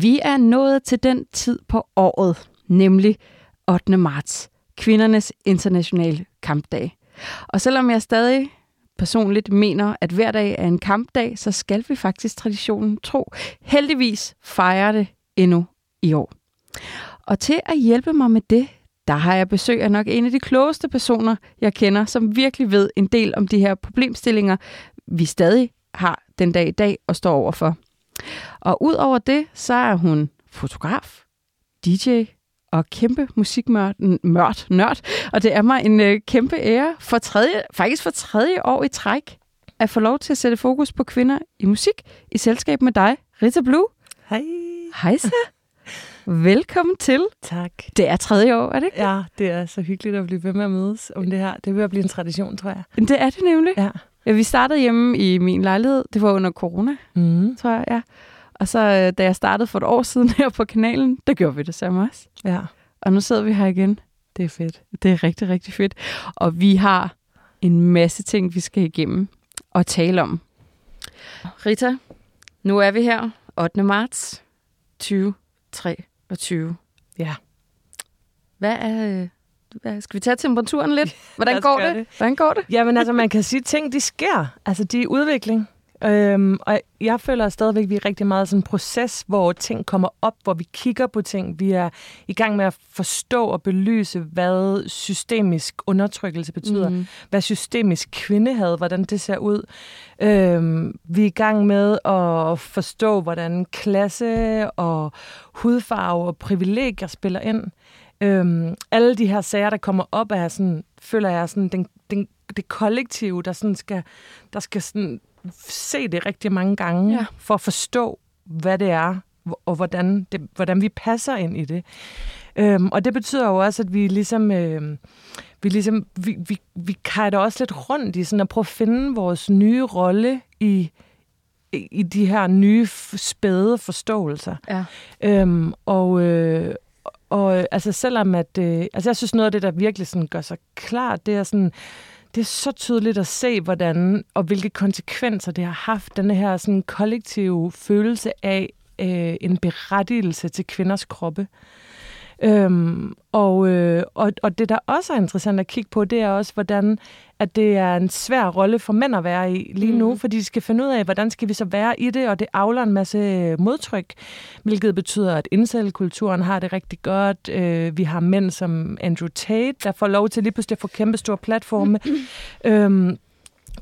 Vi er nået til den tid på året, nemlig 8. marts, kvindernes internationale kampdag. Og selvom jeg stadig personligt mener, at hver dag er en kampdag, så skal vi faktisk traditionen tro. Heldigvis fejre det endnu i år. Og til at hjælpe mig med det, der har jeg besøg af nok en af de klogeste personer, jeg kender, som virkelig ved en del om de her problemstillinger, vi stadig har den dag i dag og står overfor. Og ud det, så er hun fotograf, DJ og kæmpe musikmørd, mørd, nørd. Og det er mig en øh, kæmpe ære for tredje, faktisk for tredje år i træk at få lov til at sætte fokus på kvinder i musik i selskab med dig, Rita Blue. Hej. Hej så. Velkommen til. Tak. Det er tredje år, er det ikke? Ja, det er så hyggeligt at blive ved med at mødes om det her. Det vil blive en tradition, tror jeg. Det er det nemlig. Ja. Vi startede hjemme i min lejlighed. Det var under corona, mm. tror jeg, ja. Og så øh, da jeg startede for et år siden her på kanalen, der gjorde vi det samme også. Ja. Og nu sidder vi her igen. Det er fedt. Det er rigtig, rigtig fedt. Og vi har en masse ting, vi skal igennem og tale om. Rita, nu er vi her 8. marts 2023. Ja. Hvad er... Skal vi tage temperaturen lidt? Hvordan går det? det? Hvordan går det? Jamen altså, man kan sige, at ting de sker. Altså, de er udvikling. Øhm, og jeg føler stadigvæk, at vi er rigtig meget sådan en proces, hvor ting kommer op, hvor vi kigger på ting. Vi er i gang med at forstå og belyse, hvad systemisk undertrykkelse betyder. Mm. Hvad systemisk kvindehad, hvordan det ser ud. Øhm, vi er i gang med at forstå, hvordan klasse og hudfarve og privilegier spiller ind. Øhm, alle de her sager, der kommer op, er sådan, føler jeg sådan, den, den, det kollektive, der sådan skal, der skal sådan se det rigtig mange gange, ja. for at forstå, hvad det er, og hvordan, det, hvordan vi passer ind i det. Øhm, og det betyder jo også, at vi ligesom... Øh, vi, ligesom, vi, vi, vi kajter også lidt rundt i sådan at prøve at finde vores nye rolle i, i de her nye spæde forståelser. Ja. Øhm, og, øh, og øh, altså selvom at... Øh, altså jeg synes noget af det, der virkelig sådan gør sig klart, det er sådan det er så tydeligt at se, hvordan og hvilke konsekvenser det har haft, den her sådan kollektive følelse af øh, en berettigelse til kvinders kroppe. Øhm, og, øh, og, og det, der også er interessant at kigge på, det er også, hvordan at det er en svær rolle for mænd at være i lige nu, mm. fordi de skal finde ud af, hvordan skal vi så være i det, og det afler en masse modtryk, hvilket betyder, at incel-kulturen har det rigtig godt. Øh, vi har mænd som Andrew Tate, der får lov til lige pludselig at få kæmpe store platforme. øhm,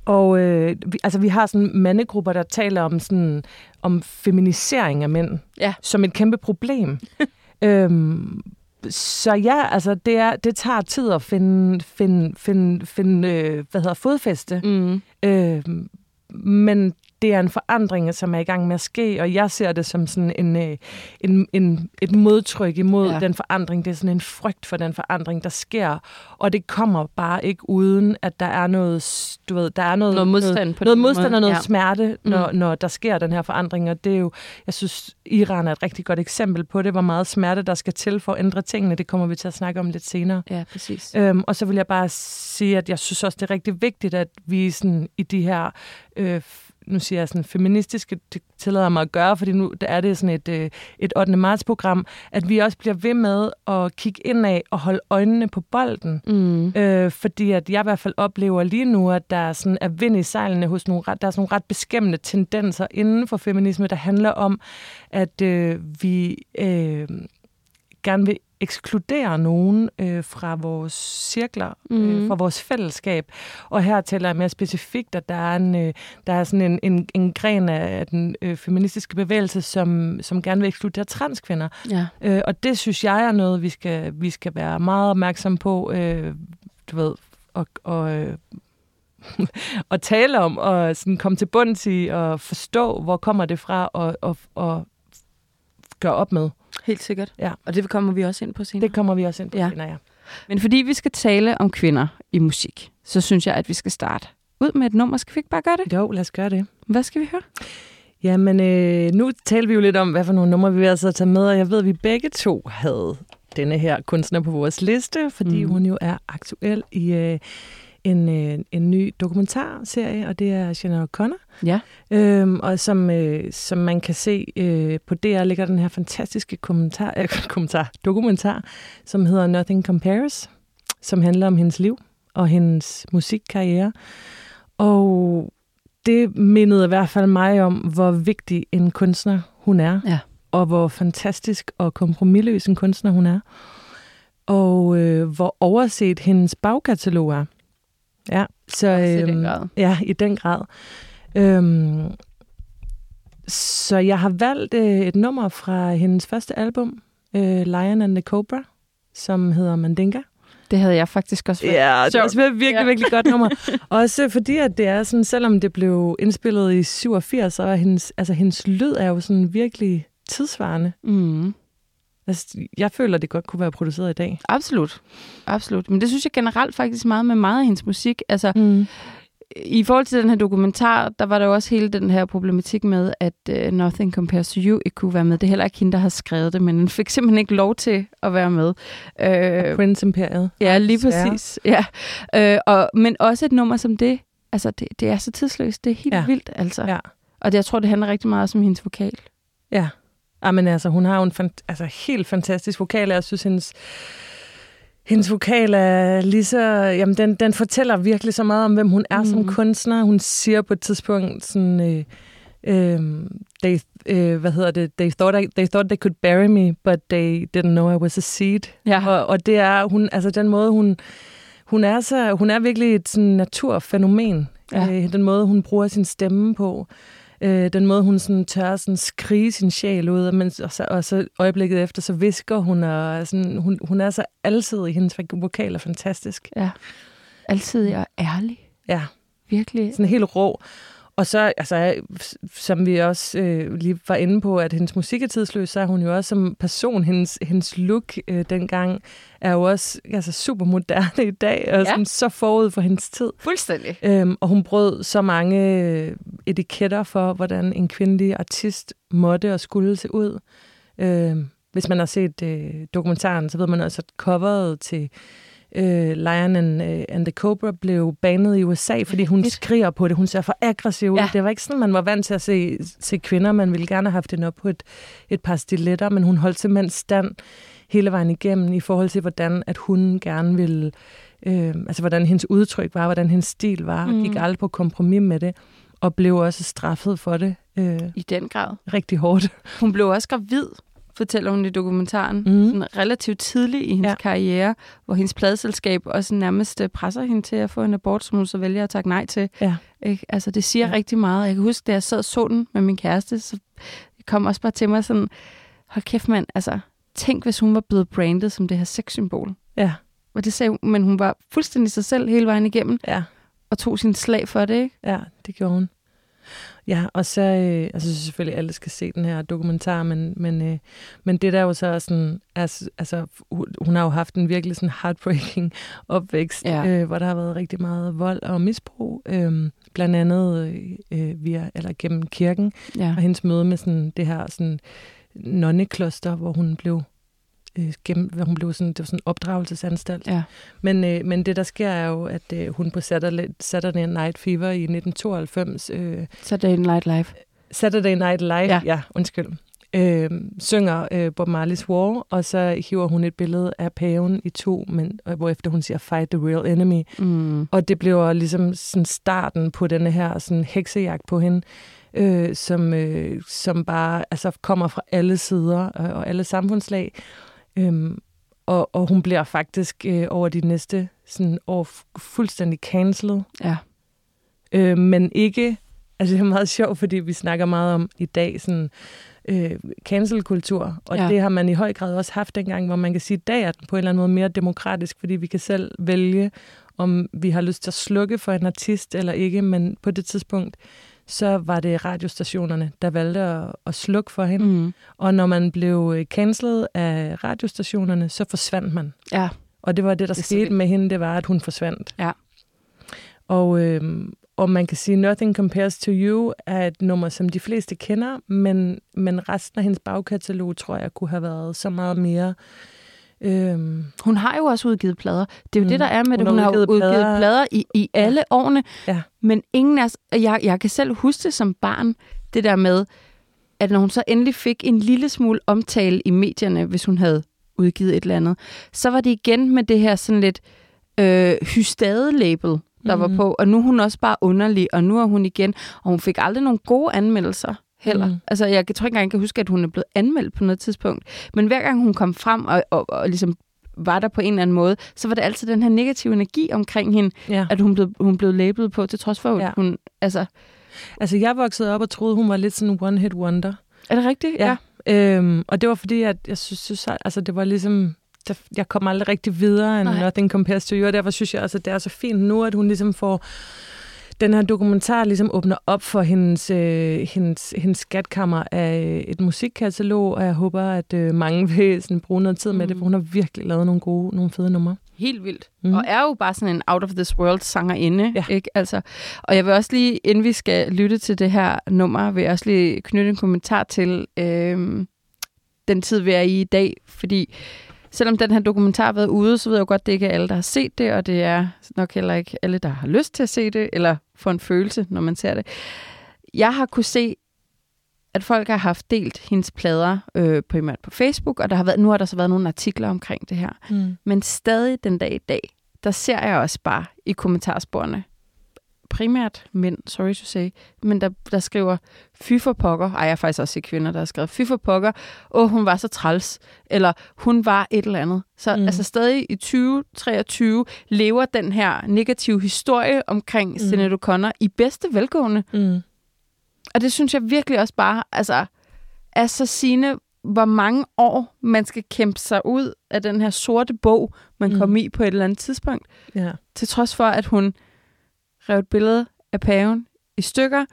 og øh, vi, altså, vi har sådan mandegrupper, der taler om sådan om feminisering af mænd ja. som et kæmpe problem. øhm, så ja, altså det, er, det tager tid at finde, finde, finde, finde øh, hvad hedder, fodfæste. Mm. Øh, men det er en forandring, som er i gang med at ske, og jeg ser det som sådan en, øh, en, en, et modtryk imod ja. den forandring. Det er sådan en frygt for den forandring, der sker, og det kommer bare ikke uden, at der er noget, du ved, der er noget, noget modstand, på noget, modstand og noget ja. smerte, når, mm. når der sker den her forandring, og det er jo, jeg synes, Iran er et rigtig godt eksempel på det, hvor meget smerte, der skal til for at ændre tingene. Det kommer vi til at snakke om lidt senere. Ja, præcis. Øhm, og så vil jeg bare sige, at jeg synes også, det er rigtig vigtigt, at vi sådan, i de her øh, nu siger jeg sådan feministisk, det tillader mig at gøre, fordi nu er det sådan et, øh, et 8. marts program, at vi også bliver ved med at kigge indad og holde øjnene på bolden. Mm. Øh, fordi at jeg i hvert fald oplever lige nu, at der er, sådan, er vind i sejlene hos nogle ret, der er sådan nogle ret beskæmmende tendenser inden for feminisme, der handler om, at øh, vi øh, gerne vil ekskludere nogen øh, fra vores cirkler, mm. øh, mhm. fra vores fællesskab. Og her taler jeg mere specifikt, at der er, en, øh, der er sådan en, en, en gren af den øh, feministiske bevægelse, som, som gerne vil ekskludere transkvinder. Ja. Øh, og det synes jeg er noget, vi skal, vi skal være meget opmærksom på, øh, du ved, og, og øh, at tale om, og sådan komme til bunds i, og forstå, hvor kommer det fra, og, og, og gøre op med. Helt sikkert. Ja. Og det kommer vi også ind på senere. Det kommer vi også ind på Ja. ja. senere, ja. Men fordi vi skal tale om kvinder i musik, så synes jeg, at vi skal starte ud med et nummer. Skal vi ikke bare gøre det? Jo, lad os gøre det. Hvad skal vi høre? Jamen, øh, nu taler vi jo lidt om, hvad for nogle numre vi vil altså tage med, og jeg ved, at vi begge to havde denne her kunstner på vores liste, fordi mm. hun jo er aktuel i øh, en, øh, en ny dokumentarserie, og det er Sinead O'Connor. Ja. Øhm, og som, øh, som man kan se øh, på DR ligger den her fantastiske kommentar, øh, kommentar, dokumentar, som hedder Nothing Compares, som handler om hendes liv og hendes musikkarriere. Og det mindede i hvert fald mig om, hvor vigtig en kunstner hun er, Ja. og hvor fantastisk og kompromilløs en kunstner hun er, og øh, hvor overset hendes bagkatalog er. Ja, så, Også i den øhm, grad. Ja, i den grad. Øhm, så jeg har valgt øh, et nummer fra hendes første album, øh, Lion and the Cobra, som hedder Mandinga. Det havde jeg faktisk også valgt. Ja, det er også virkelig, ja. virkelig godt nummer. Også fordi, at det er sådan, selvom det blev indspillet i 87, så er hendes, altså, hendes lyd er jo sådan virkelig tidsvarende. Mm. Altså, jeg føler, det godt kunne være produceret i dag. Absolut. Absolut. Men det synes jeg generelt faktisk meget med meget af hendes musik. Altså, Mm. i forhold til den her dokumentar, der var der jo også hele den her problematik med, at uh, Nothing Compares to You ikke kunne være med. Det er heller ikke hende, der har skrevet det, men den fik simpelthen ikke lov til at være med. Øh, Prince Imperiet. ja, lige præcis. Ja. Øh, og, men også et nummer som det, altså det, det er så tidsløst. Det er helt ja. Ja. vildt, altså. Ja. Og det, jeg tror, det handler rigtig meget om hendes vokal. Ja. Ja men altså, hun har jo en fant- altså, helt fantastisk vokal, og jeg synes, hendes, hendes vokal er lige så... Jamen, den, den fortæller virkelig så meget om, hvem hun er mm. som kunstner. Hun siger på et tidspunkt sådan... Øh, øh, they, øh, hvad hedder det? They thought, I, they thought they could bury me, but they didn't know I was a seed. Ja. Og, og det er hun, altså den måde, hun, hun er så, hun er virkelig et sådan naturfænomen. Ja. Øh, den måde, hun bruger sin stemme på. Øh, den måde, hun sådan tør sådan skrige sin sjæl ud, men, og, så, og så øjeblikket efter, så visker hun, og sådan, hun, hun er så altid i hendes vokal er fantastisk. ja. Altid og ærlig. Ja, Virkelig. sådan helt rå. Og så, altså, som vi også øh, lige var inde på, at hendes musik er tidsløs, så er hun jo også som person, hendes, hendes look øh, dengang, er jo også altså, super moderne i dag, og Ja. sådan, så forud for hendes tid. Fuldstændig. Øhm, og hun brød så mange øh, etiketter for, hvordan en kvindelig artist måtte og skulle se ud. Øhm, hvis man har set øh, dokumentaren, så ved man også, at coveret til øh, Lion and, øh, and the Cobra blev banet i USA, fordi hun Fedt. skriger på det. Hun ser for aggressiv ud. Ja. Det var ikke sådan, man var vant til at se, se kvinder. Man ville gerne have haft hende op på et, et par stiletter, men hun holdt simpelthen stand hele vejen igennem i forhold til, hvordan at hun gerne ville... Øh, altså, hvordan hendes udtryk var, hvordan hendes stil var. Mm. Gik aldrig på kompromis med det, og blev også straffet for det øh, I den grad. rigtig hårdt. Hun blev også gravid, fortæller hun i dokumentaren, mm. Sådan relativt tidligt i hendes ja. Karriere, hvor hendes pladeselskab også nærmest øh, presser hende til at få en abort, som hun så vælger at takke nej til. Ja. Ikke? Altså, det siger ja. Ja. rigtig meget. Jeg kan huske, da jeg sad og så den med min kæreste, så kom også bare til mig sådan, hold kæft mand, altså, tænk hvis hun var blevet brandet som det her sexsymbol. Ja, Og det sagde hun, men hun var fuldstændig sig selv hele vejen igennem, ja. og tog sin slag for det, ikke? Ja, det gjorde hun. Ja, og så, øh, altså selvfølgelig, alle skal se den her dokumentar, men, men, øh, men det der jo så er sådan, altså, altså hun- har jo haft en virkelig sådan heartbreaking opvækst, Ja. ja. øh, hvor der har været rigtig meget vold og misbrug, øh, blandt andet øh, via, eller gennem kirken, Ja. og hendes møde med sådan det her sådan nonnekloster, hvor hun blev øh, gennem, hun blev sådan, det var sådan en opdragelsesanstalt. ja. Men, øh, men det, der sker, er jo, at øh, hun på Saturday, Saturday Night Fever i 1992, øh, Saturday Night Live. Saturday Night Live, Ja. ja, ja undskyld, øh, synger øh, Bob Marley's War, og så hiver hun et billede af paven i to, men, øh, hvorefter hun siger, fight the real enemy. Mm. Og det bliver ligesom sådan starten på denne her sådan heksejagt på hende, øh, som, øh, som bare altså, kommer fra alle sider øh, og alle samfundslag. Øhm, og, og hun bliver faktisk øh, over de næste sådan, år fu- fuldstændig cancelled. Ja. Øh, men ikke, altså det er meget sjovt, fordi vi snakker meget om i dag sådan øh, cancelkultur, og ja. det har man i høj grad også haft dengang, hvor man kan sige, at i dag er den på en eller anden måde mere demokratisk, fordi vi kan selv vælge om vi har lyst til at slukke for en artist eller ikke, men på det tidspunkt, så var det radiostationerne, der valgte at, at slukke for hende. Mm. Og når man blev cancelled af radiostationerne, så forsvandt man. Ja. Og det var det, der Det skete med hende, det var, at hun forsvandt. Ja. Og, øhm, og man kan sige, Nothing Compares to You er et nummer, som de fleste kender, men, men resten af hendes bagkatalog, tror jeg, kunne have været så meget mere... Øhm, Hun har jo også udgivet plader. Det er jo Mm. det, der er med Hun det. har Hun har udgivet udgivet plader, plader. i, i alle årene. Ja. Men ingen af. Jeg, jeg kan selv huske det som barn, det der med, at når hun så endelig fik en lille smule omtale i medierne, hvis hun havde udgivet et eller andet, så var det igen med det her sådan lidt øh, hystade-label, der mm. var Mhm. på. Og nu er hun også bare underlig, og nu er hun igen... Og hun fik aldrig nogle gode anmeldelser heller. Mm. Altså, jeg tror ikke engang, jeg kan huske, at hun er blevet anmeldt på noget tidspunkt. Men hver gang hun kom frem og, og, og ligesom var der på en eller anden måde, så var det altid den her negative energi omkring hende, ja. at hun blev, hun blev labelet på, til trods for, at Ja. hun... Altså, Altså, jeg voksede op og troede, hun var lidt sådan en one-hit wonder. er det rigtigt? Ja. Øhm, og det var fordi, at jeg synes, synes altså, det var ligesom... der- Jeg kom aldrig rigtig videre end Nej. Nothing Compares to You, og derfor synes jeg også, at det er så fint nu, at hun ligesom får den her dokumentar ligesom åbner op for hendes, øh, hendes, hendes skatkammer af et musikkatalog, og jeg håber, at øh, mange vil sådan, bruge noget tid med Mm. det, for hun har virkelig lavet nogle gode, nogle fede numre. Helt vildt. Mm. Og er jo bare sådan en out of this world sangerinde. Ja. Ikke? Altså, og jeg vil også lige, inden vi skal lytte til det her nummer, vil jeg også lige knytte en kommentar til øhm, den tid, vi er i i dag. Fordi selvom den her dokumentar har været ude, så ved jeg jo godt, det ikke er alle, der har set det, og det er nok heller ikke alle, der har lyst til at se det, eller få en følelse, når man ser det. Jeg har kunne se, at folk har haft delt hendes plader, øh, primært på Facebook, og der har været, nu har der så været nogle artikler omkring det her. Mm. Men stadig den dag i dag, der ser jeg også bare i kommentarsporene, primært mænd, sorry to say, men der, der skriver, fy for pokker, ej, jeg har faktisk også set kvinder, der har skrevet, fy for pokker, åh, hun var så træls, eller hun var et eller andet. Så Mm. altså stadig i 2023 lever den her negative historie omkring mm. Sinead O'Connor i bedste velgående. Mm. Og det synes jeg virkelig også bare, altså, er så sigende, hvor mange år man skal kæmpe sig ud af den her sorte bog, man mm. kom i på et eller andet tidspunkt. Ja. Til trods for, at hun rev et billede af paven i stykker,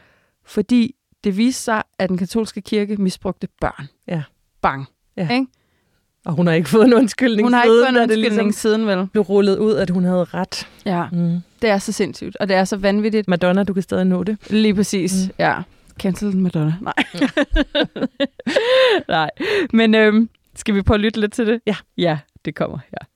fordi det viste sig, at den katolske kirke misbrugte børn. Ja. Bang. Ja. Ikke? Og hun har ikke fået en undskyldning Hun har ikke fået en undskyldning ligesom siden, vel? blev rullet ud, at hun havde ret. Ja, Mm. det er så sindssygt, og det er så vanvittigt. Madonna, du kan stadig nå det. Lige præcis, Mm. ja. Cancel Madonna. Nej. Nej. Men øhm, skal vi prøve at lytte lidt til det? Ja. Ja, det kommer her. I'm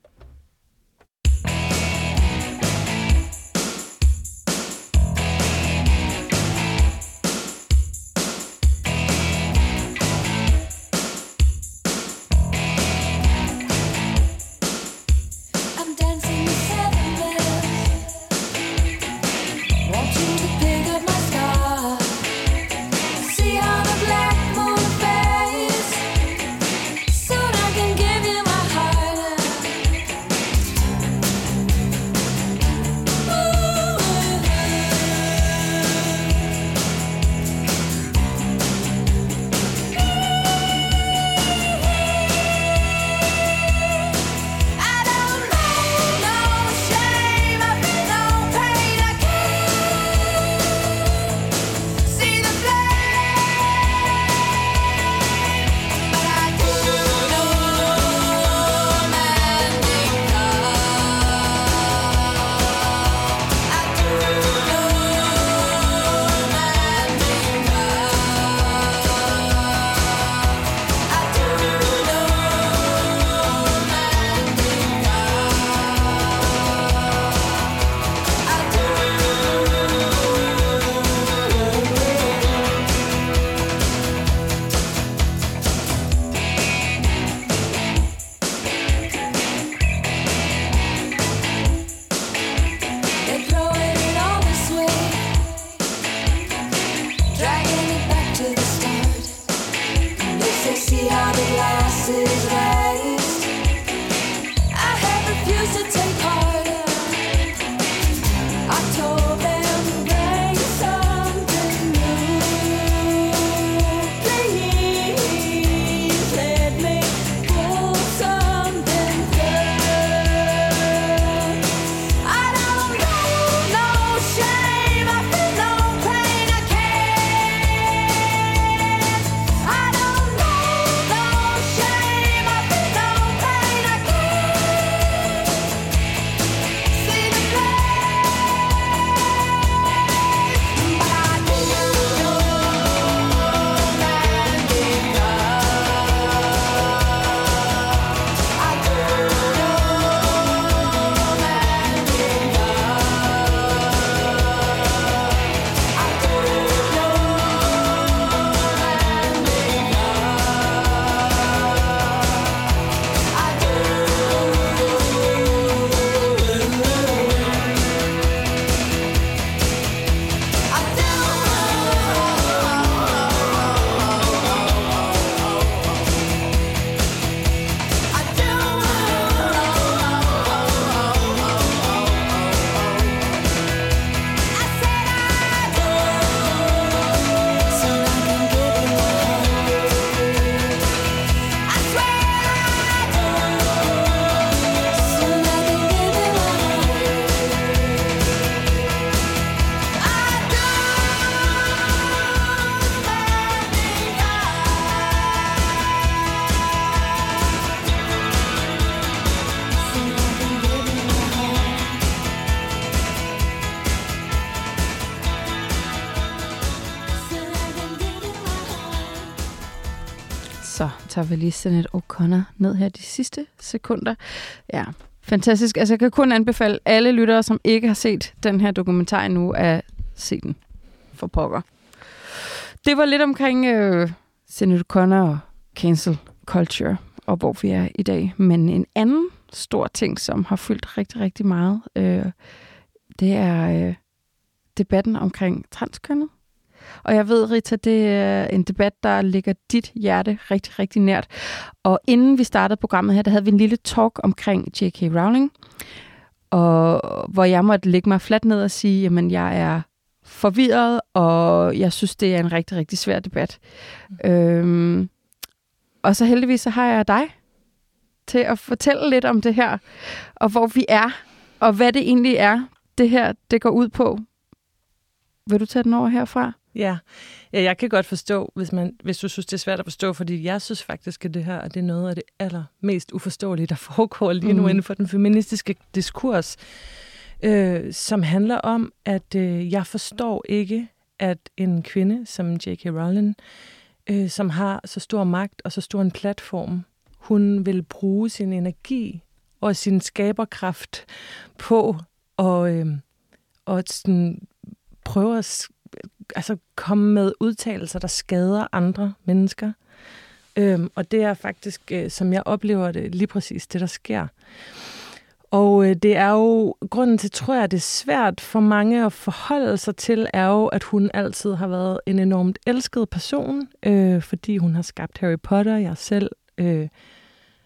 tager vi lige Sinead O'Connor ned her de sidste sekunder. Ja, fantastisk. Altså, jeg kan kun anbefale alle lyttere, som ikke har set den her dokumentar endnu, at se den for pokker. Det var lidt omkring øh, Sinead O'Connor og cancel culture, og hvor vi er i dag. Men en anden stor ting, som har fyldt rigtig, rigtig meget, øh, det er øh, debatten omkring transkønnet. Og jeg ved, Rita, det er en debat, der ligger dit hjerte rigtig, rigtig nært. Og inden vi startede programmet her, der havde vi en lille talk omkring J.K. Rowling, og hvor jeg måtte lægge mig fladt ned og sige, jamen jeg er forvirret, og jeg synes, det er en rigtig, rigtig svær debat. Mm. Øhm, og så heldigvis så har jeg dig til at fortælle lidt om det her, og hvor vi er, og hvad det egentlig er, det her det går ud på. Vil du tage den over herfra? Ja. ja, jeg kan godt forstå, hvis, man, hvis du synes, det er svært at forstå, fordi jeg synes faktisk, at det her at det er noget af det allermest uforståelige, der foregår lige nu Mhm. inden for den feministiske diskurs, øh, som handler om, at øh, jeg forstår ikke, at en kvinde som J.K. Rowling, øh, som har så stor magt og så stor en platform, hun vil bruge sin energi og sin skaberkraft på at, øh, at sådan, prøve at altså, komme med udtalelser, der skader andre mennesker. Øhm, og det er faktisk, øh, som jeg oplever det, lige præcis det, der sker. Og øh, det er jo, grunden til, tror jeg, det er svært for mange at forholde sig til, er jo, at hun altid har været en enormt elsket person, øh, fordi hun har skabt Harry Potter. Jeg selv øh,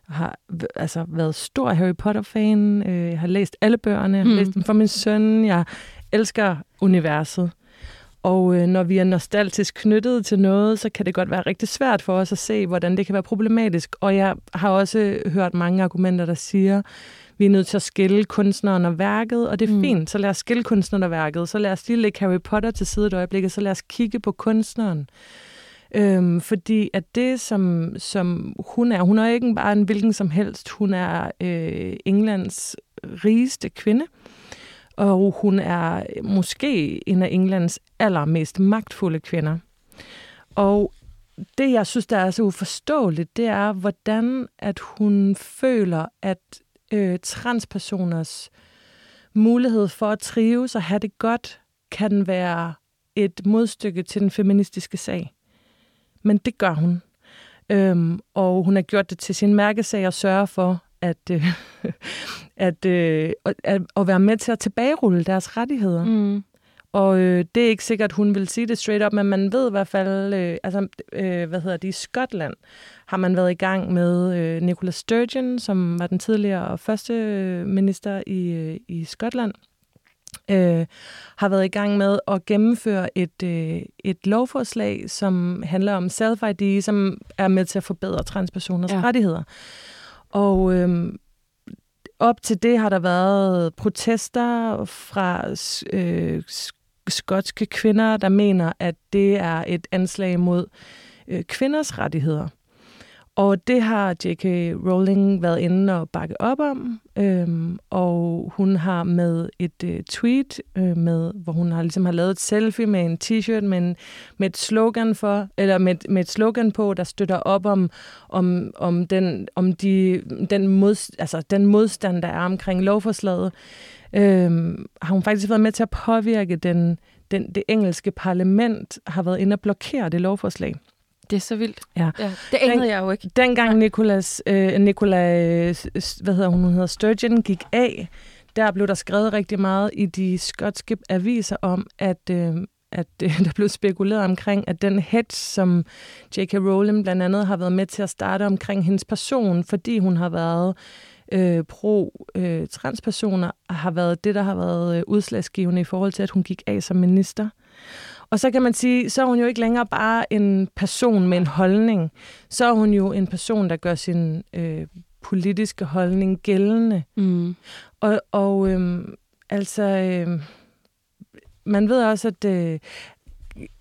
har altså været stor Harry Potter-fan. Øh, jeg har læst alle bøgerne, jeg har Mm. læst dem for min søn. Jeg elsker universet. Og øh, når vi er nostalgisk knyttet til noget, så kan det godt være rigtig svært for os at se, hvordan det kan være problematisk. Og jeg har også hørt mange argumenter, der siger, vi er nødt til at skille kunstneren og værket, og det er Mm. mm. fint, så lad os skille kunstneren og værket. Så lad os lige lægge Harry Potter til side et øjeblik, og så lad os kigge på kunstneren. Øhm, fordi at det, som, som hun er, hun er ikke bare en hvilken som helst, hun er øh, Englands rigeste kvinde, og hun er måske en af Englands allermest magtfulde kvinder. Og det, jeg synes, der er så uforståeligt, det er, hvordan at hun føler, at øh, transpersoners mulighed for at trives og have det godt, kan være et modstykke til den feministiske sag. Men det gør hun. Øhm, og hun har gjort det til sin mærkesag at sørge for, at, øh, at, øh, at, at være med til at tilbagerulle deres rettigheder. Mm. Og øh, det er ikke sikkert, hun vil sige det straight up, men man ved i hvert fald, øh, altså, øh, hvad hedder det, i Skotland har man været i gang med øh, Nicola Sturgeon, som var den tidligere første øh, minister i, øh, i Skotland, øh, har været i gang med at gennemføre et, øh, et lovforslag, som handler om self-ID, som er med til at forbedre transpersoners ja. rettigheder. Og øhm, op til det har der været protester fra øh, skotske kvinder, der mener, at det er et anslag mod øh, kvinders rettigheder. Og det har J.K. Rowling været inde og bakke op om, øhm, og hun har med et øh, tweet, øh, med, hvor hun har ligesom har lavet et selfie med en t-shirt med, en, med et slogan for, eller med, med et slogan på, der støtter op om, om, om, den, om de, den, mod, altså den modstand, der er omkring lovforslaget, øhm, har hun faktisk været med til at påvirke den, den, det engelske parlament, har været inde og blokere det lovforslag. Det er så vildt. Ja. ja det anede jeg jo ikke. Dengang Nicolas, øh, Nicola, øh, hvad hedder hun, hun hedder Sturgeon, gik af, der blev der skrevet rigtig meget i de skotske aviser om, at, øh, at øh, der blev spekuleret omkring, at den hedge, som J.K. Rowling blandt andet har været med til at starte omkring hendes person, fordi hun har været øh, pro-transpersoner, har været det, der har været øh, udslagsgivende i forhold til, at hun gik af som minister. Og så kan man sige, så er hun jo ikke længere bare en person med en holdning. Så er hun jo en person, der gør sin øh, politiske holdning gældende. Mm. Og, og øhm, altså, øhm, man ved også, at øh,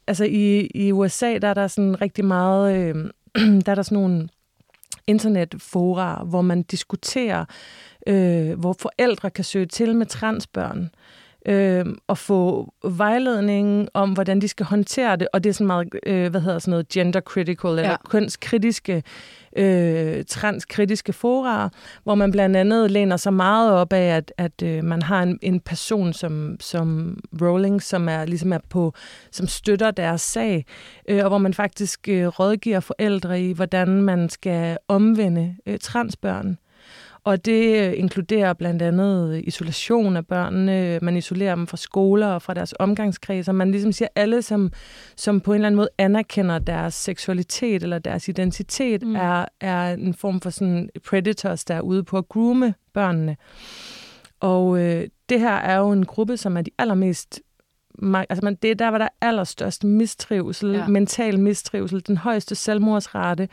altså i, i USA, der er der sådan rigtig meget, øh, der er der sådan nogle internetfora, hvor man diskuterer, øh, hvor forældre kan søge til med transbørn. Øh, og få vejledning om, hvordan de skal håndtere det. Og det er sådan meget, øh, hvad hedder sådan noget, gender critical, eller Ja. kønskritiske, øh, transkritiske fora, hvor man blandt andet læner sig meget op af, at, at øh, man har en, en person som, som Rowling, som er ligesom er på, som støtter deres sag, øh, og hvor man faktisk øh, rådgiver forældre i, hvordan man skal omvende øh, transbørn. Og det øh, inkluderer blandt andet isolation af børnene. Man isolerer dem fra skoler og fra deres omgangskredser. Man ligesom siger, alle, som, som på en eller anden måde anerkender deres seksualitet eller deres identitet, Mm. er, er en form for sådan predators, der er ude på at groome børnene. Og øh, det her er jo en gruppe, som er de allermest altså man, det er der, hvor der er allerstørst mistrivsel, ja. mental mistrivsel, den højeste selvmordsrate,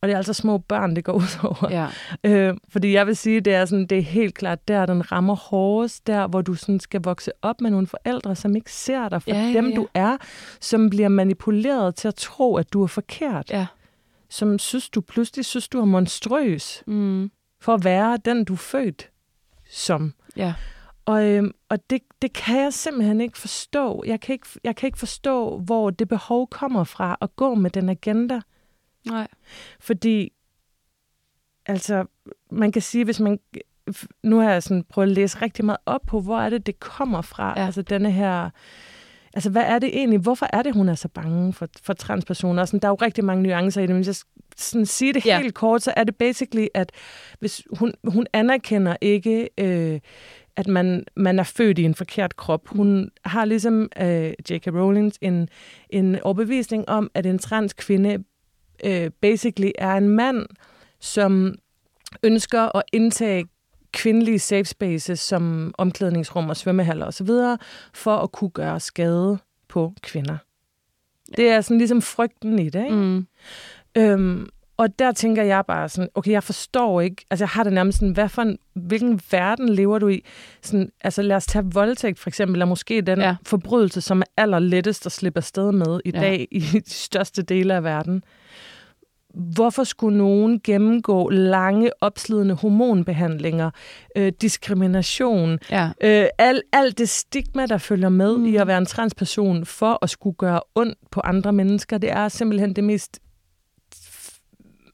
og det er altså små børn, det går ud over. Ja. Øh, fordi jeg vil sige, det er, sådan, det er helt klart der, den rammer hårdest, der hvor du sådan skal vokse op med nogle forældre, som ikke ser dig for Ja, ja, dem, ja. du er, som bliver manipuleret til at tro, at du er forkert, Ja. som synes du pludselig synes, du er monstrøs Mm. for at være den, du er født som. Ja. Og, øhm, og det, det kan jeg simpelthen ikke forstå. Jeg kan ikke, jeg kan ikke forstå, hvor det behov kommer fra at gå med den agenda. Nej. Fordi, altså, man kan sige, hvis man... Nu har jeg sådan prøvet at læse rigtig meget op på, hvor er det, det kommer fra. Ja. Altså denne her... Altså, hvad er det egentlig? Hvorfor er det, hun er så bange for, for transpersoner? Sådan, der er jo rigtig mange nuancer i det, men hvis jeg sådan sige det Ja. helt kort, så er det basically, at hvis hun, hun anerkender ikke, øh, at man, man er født i en forkert krop. Hun har ligesom øh, J.K. Rowling en, en overbevisning om, at en transkvinde øh, basically er en mand, som ønsker at indtage kvindelige safe spaces som omklædningsrum og svømmehaller osv., for at kunne gøre skade på kvinder. Det er sådan ligesom frygten i det, ikke? Mm. Øhm, og der tænker jeg bare sådan, okay, jeg forstår ikke, altså jeg har det nærmest sådan, hvad for en, hvilken verden lever du i? Sådan, altså lad os tage voldtægt for eksempel, eller måske den Ja. forbrydelse, som er allerlettest at slippe afsted med i Ja. dag i de største dele af verden. Hvorfor skulle nogen gennemgå lange, opslidende hormonbehandlinger, øh, diskrimination, Ja. øh, alt al det stigma, der følger med mm. i at være en transperson for at skulle gøre ondt på andre mennesker, det er simpelthen det mest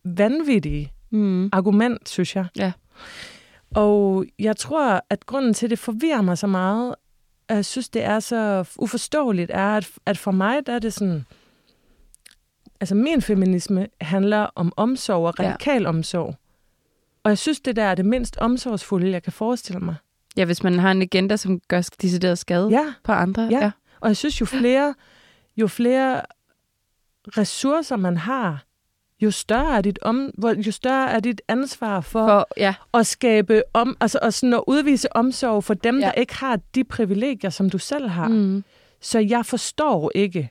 vanvittige Mm. argument, synes jeg. Ja. Og jeg tror, at grunden til, at det forvirrer mig så meget, at jeg synes, det er så uforståeligt, er, at, at for mig, der er det sådan... Altså, min feminisme handler om omsorg og Ja. radikal omsorg. Og jeg synes, det der er det mindst omsorgsfulde, jeg kan forestille mig. ja, hvis man har en agenda, som gør decideret skade Ja, på andre. Ja. ja. Og jeg synes, jo flere, jo flere ressourcer man har, jo større er dit, om, jo større er dit ansvar for, for ja. at skabe om, altså at, sådan at udvise omsorg for dem, Ja. der ikke har de privilegier, som du selv har. Mm. Så jeg forstår ikke.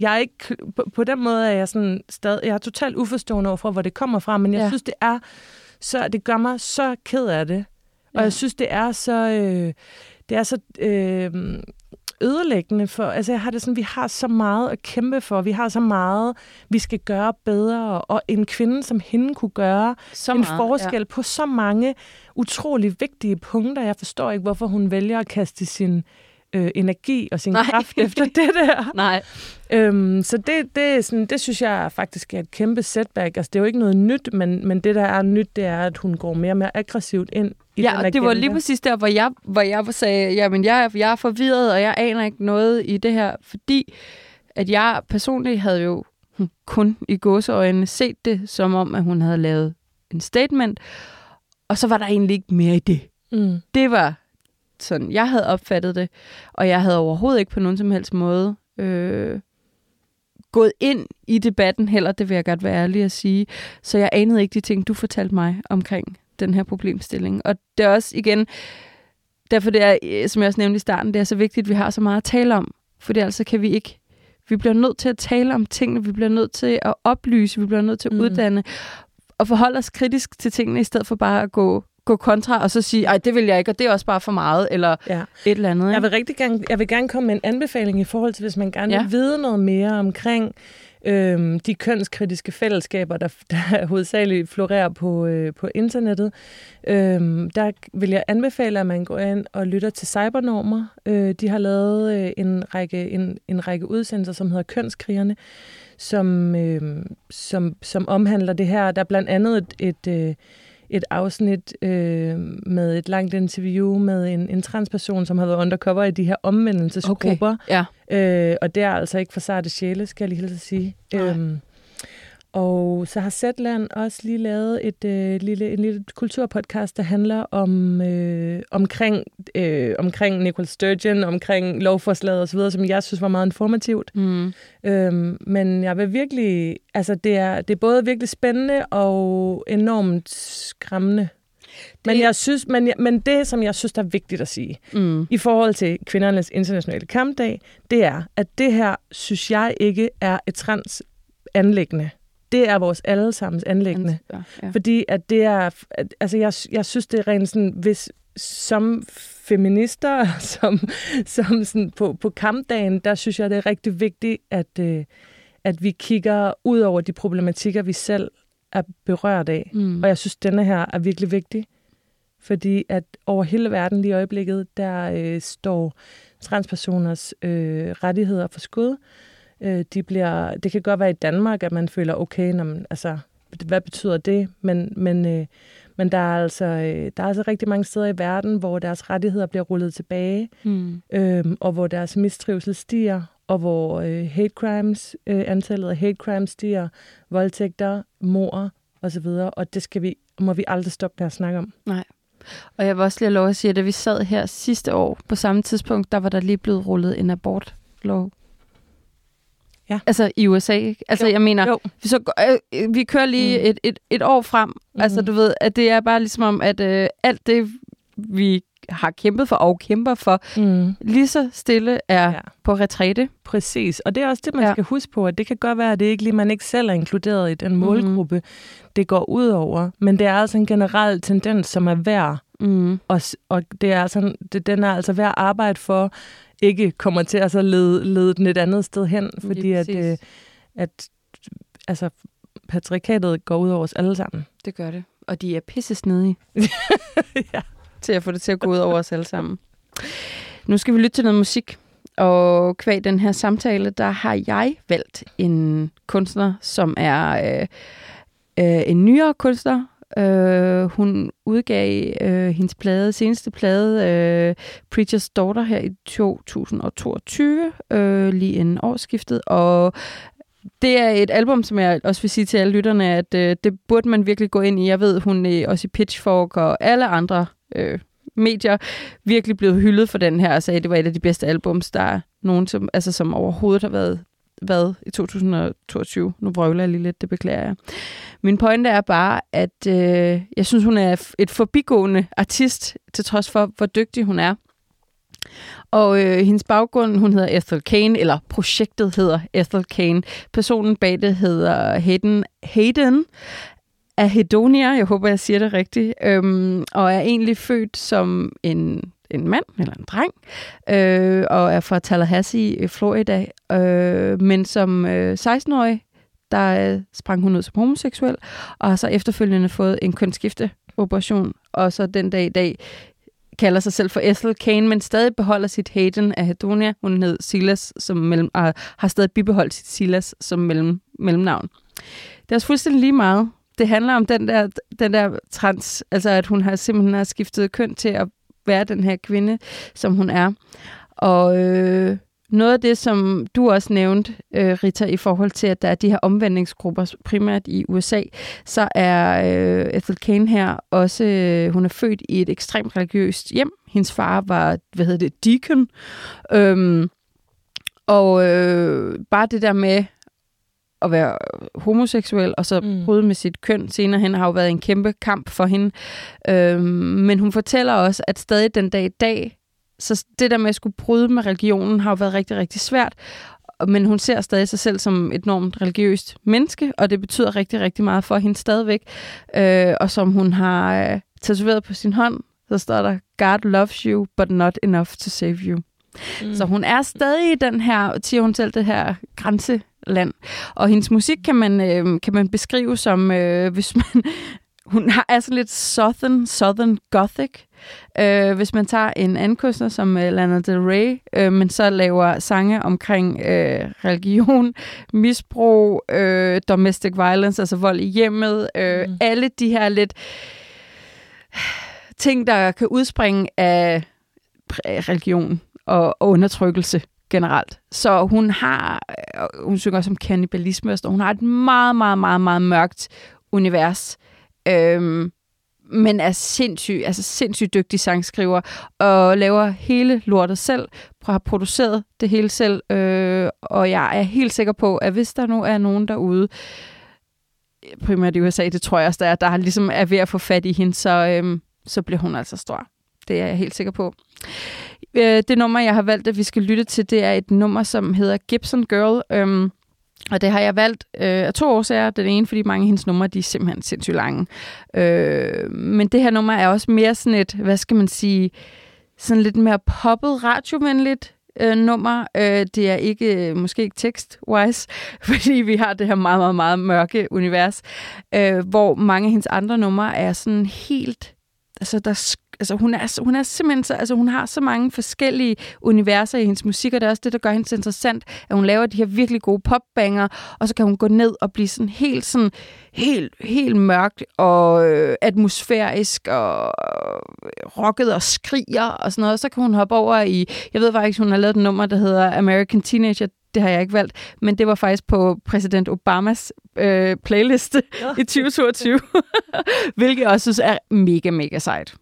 Jeg er ikke på, på den måde er jeg sådan stadig, jeg er totalt uforstående overfor, hvor det kommer fra, men jeg ja. synes, det er så det gør mig så ked af det. Og Ja. jeg synes, det er så øh, det er så øh, ødelæggende for, altså jeg har det sådan, vi har så meget at kæmpe for, vi har så meget, vi skal gøre bedre, og en kvinde som hende kunne gøre Så en meget, forskel på så mange utrolig vigtige punkter. Jeg forstår ikke, hvorfor hun vælger at kaste sin øh, energi og sin Nej. Kraft efter det der. Nej. Øhm, så det, det, er sådan, det synes jeg faktisk er et kæmpe setback. Altså, det er jo ikke noget nyt, men, men det, der er nyt, det er, at hun går mere og mere aggressivt ind i Ja, den og det var agenda. lige præcis der, hvor jeg, hvor jeg sagde, jamen jeg, jeg er forvirret, og jeg aner ikke noget i det her, fordi at jeg personligt havde jo kun i gåseøjne set det, som om, at hun havde lavet en statement, og så var der egentlig ikke mere i det. Mm. Det var sådan, jeg havde opfattet det, og jeg havde overhovedet ikke på nogen som helst måde øh, gået ind i debatten heller, det vil jeg godt være ærlig at sige. Så jeg anede ikke de ting, du fortalte mig omkring den her problemstilling. Og det er også igen, derfor det er, øh, som jeg også nævnte i starten, det er så vigtigt, at vi har så meget at tale om, for det altså kan vi ikke. Vi bliver nødt til at tale om tingene, vi bliver nødt til at oplyse, vi bliver nødt til at Mm. uddanne, og forholde os kritisk til tingene, i stedet for bare at gå, gå kontra, og så sige, ej, det vil jeg ikke, og det er også bare for meget, eller Ja. et eller andet. Jeg Ikke? vil rigtig gerne, jeg vil gerne komme med en anbefaling i forhold til, hvis man gerne Ja. vil vide noget mere omkring Øhm, de kønskritiske fællesskaber, der, der hovedsageligt florerer på, øh, på internettet, øhm, der vil jeg anbefale, at man går ind og lytter til Cybernormer. Øh, de har lavet øh, en, række, en, en række udsendelser, som hedder Kønskrigerne, som, øh, som, som omhandler det her. Der er blandt andet et, et, øh, et afsnit øh, med et langt interview med en, en transperson, som har været undercover i de her omvendelsesgrupper. Ja. Øh, og det er altså ikke for sarte sjæle, skal jeg lige hilse at sige. Nej. Øhm, og så har Zetland også lige lavet et øh, lille, en lille kulturpodcast, der handler om øh, omkring, øh, omkring Nicole Sturgeon, omkring lovforslaget osv., som jeg synes var meget informativt. Mm. Øhm, men jeg vil virkelig, altså det er, det er både virkelig spændende og enormt skræmmende. Men, Det- jeg synes, men, men det, som jeg synes, der er vigtigt at sige, Mm. i forhold til kvindernes internationale kampdag, det er, at det her, synes jeg ikke er et trans anlæggende. Det er vores allesammens anlæggende. Ja, ja. Fordi at det er, at, altså jeg, jeg synes, det er rent sådan, hvis som feminister, som, som sådan på, på kampdagen, der synes jeg, det er rigtig vigtigt, at, øh, at vi kigger ud over de problematikker, vi selv er berørt af. Mm. Og jeg synes, denne her er virkelig vigtig, fordi at over hele verden lige i øjeblikket, der øh, står transpersoners øh, rettigheder for skud. Øh, de bliver, det kan godt være i Danmark, at man føler, okay, når man, altså, hvad betyder det? Men, men, øh, men der, er altså, øh, der er altså rigtig mange steder i verden, hvor deres rettigheder bliver rullet tilbage, Mm. øh, og hvor deres mistrivsel stiger, og hvor øh, hate crimes, øh, antallet af hate crimes stiger, voldtægter, mord osv., og det skal vi, må vi aldrig stoppe med at snakke om. Og jeg vil også lige have lov at sige, at da vi sad her sidste år, på samme tidspunkt, der var der lige blevet rullet en abortlov. Ja. Altså i USA, ikke? Altså Jo, jeg mener, jo. vi, så, øh, vi kører lige Mm. mm. et, et, et år frem. Mm. Altså du ved, at det er bare ligesom om, at øh, alt det, vi har kæmpet for og kæmper for, Mm. lige så stille er Ja. på retræte. Præcis, og det er også det, man ja. Skal huske på, at det kan godt være, at det ikke lige, man ikke selv er inkluderet i den målgruppe, mm-hmm. det går ud over, men det er altså en generel tendens, som er værd, Mm. og, og det er altså, det, den er altså værd at arbejde for, ikke kommer til at så lede, lede den et andet sted hen, fordi at, øh, at altså, patriarkatet går ud over os alle sammen. Det gør det. Og de er pisse snedige ja. til at få det til at gå ud over os alle sammen. Nu skal vi lytte til noget musik. Og kvæg den her samtale, der har jeg valgt en kunstner, som er øh, øh, en nyere kunstner. Øh, hun udgav øh, hendes plade, seneste plade, øh, Preacher's Daughter, her i 2022, øh, lige inden årsskiftet. Og det er et album, som jeg også vil sige til alle lytterne, at øh, det burde man virkelig gå ind i. Jeg ved, hun er også i Pitchfork og alle andre øh, medier virkelig blevet hyldet for den her, og sagde, at det var et af de bedste albums, der er nogen, som, altså, som overhovedet har været hvad i 2022. Nu vrøvler jeg lige lidt, det beklager jeg. Min pointe er bare, at øh, jeg synes, hun er et forbigående artist, til trods for, hvor dygtig hun er. Og øh, hendes baggrund, hun hedder Ethel Kane, eller projektet hedder Ethel Kane. Personen bag det hedder Hayden, Hayden Ahedonia, jeg håber, jeg siger det rigtigt, øhm, og er egentlig født som en, en mand eller en dreng, øh, og er fra Tallahassee, i Florida, øh, men som øh, 16-årig, der øh, sprang hun ud som homoseksuel, og har så efterfølgende fået en kønsskifteoperation, og så den dag i dag kalder sig selv for Ethel Kane, men stadig beholder sit Hayden af Hedonia. Hun hed Silas, som mellem, og har stadig bibeholdt sit Silas som mellem, mellemnavn. Det er også fuldstændig lige meget. Det handler om den der, den der trans, altså at hun har simpelthen har skiftet køn til at være den her kvinde, som hun er. Og øh, noget af det, som du også nævnte, øh, Rita, i forhold til, at der er de her omvendingsgrupper, primært i USA, så er øh, Ethel Kane her også, øh, hun er født i et ekstremt religiøst hjem. Hendes far var, hvad hedder det, deacon. Øhm, og øh, bare det der med at være homoseksuel, og så Mm. bryde med sit køn senere hen, har jo været en kæmpe kamp for hende. Øhm, men hun fortæller også, at stadig den dag i dag, så det der med at skulle bryde med religionen, har jo været rigtig, rigtig svært. Men hun ser stadig sig selv som et enormt religiøst menneske, og det betyder rigtig, rigtig meget for hende stadigvæk. Øh, og som hun har øh, tatoveret på sin hånd, så står der, God loves you, but not enough to save you. Mm. Så hun er stadig i den her, siger hun selv, det her grænse, land. Og hendes musik kan man, øh, kan man beskrive som, øh, hvis man... Hun har sådan lidt southern, southern gothic. Øh, hvis man tager en anden kunstner som øh, Lana Del Rey, øh, men så laver sange omkring øh, religion, misbrug, øh, domestic violence, altså vold i hjemmet, øh, mm. alle de her lidt ting, der kan udspringe af religion og, og undertrykkelse generelt. Så hun har, øh, hun synger også om kannibalisme, og hun har et meget, meget, meget, meget mørkt univers. Øhm, men er sindssygt, altså sindssygt dygtig sangskriver, og laver hele lortet selv, har produceret det hele selv, øh, og jeg er helt sikker på, at hvis der nu er nogen derude, primært i USA, det tror jeg også, der er, der ligesom er ved at få fat i hende, så, øh, så bliver hun altså stor. Det er jeg helt sikker på. Øh, det nummer, jeg har valgt, at vi skal lytte til, det er et nummer, som hedder Gibson Girl. Øhm, og det har jeg valgt øh, af to årsager. Den ene, fordi mange af hendes numre, de er simpelthen sindssygt lange. Øh, men det her nummer er også mere sådan et, hvad skal man sige, sådan lidt mere poppet, radiovenligt øh, nummer. Øh, det er ikke, øh, måske ikke tekst-wise, fordi vi har det her meget, meget, meget mørke univers, øh, hvor mange af hendes andre numre er sådan helt, altså der altså hun er, hun er simpelthen så, altså hun har så mange forskellige universer i hendes musik, og det er også det, der gør hende så interessant, at hun laver de her virkelig gode popbanger, og så kan hun gå ned og blive sådan helt sådan, helt, helt mørkt og øh, atmosfærisk og øh, rocket og skriger og sådan noget. Så kan hun hoppe over i, jeg ved faktisk, hun har lavet et nummer, der hedder American Teenager, det har jeg ikke valgt, men det var faktisk på præsident Obamas øh, playliste i 2022, hvilket jeg også synes er mega, mega sejt.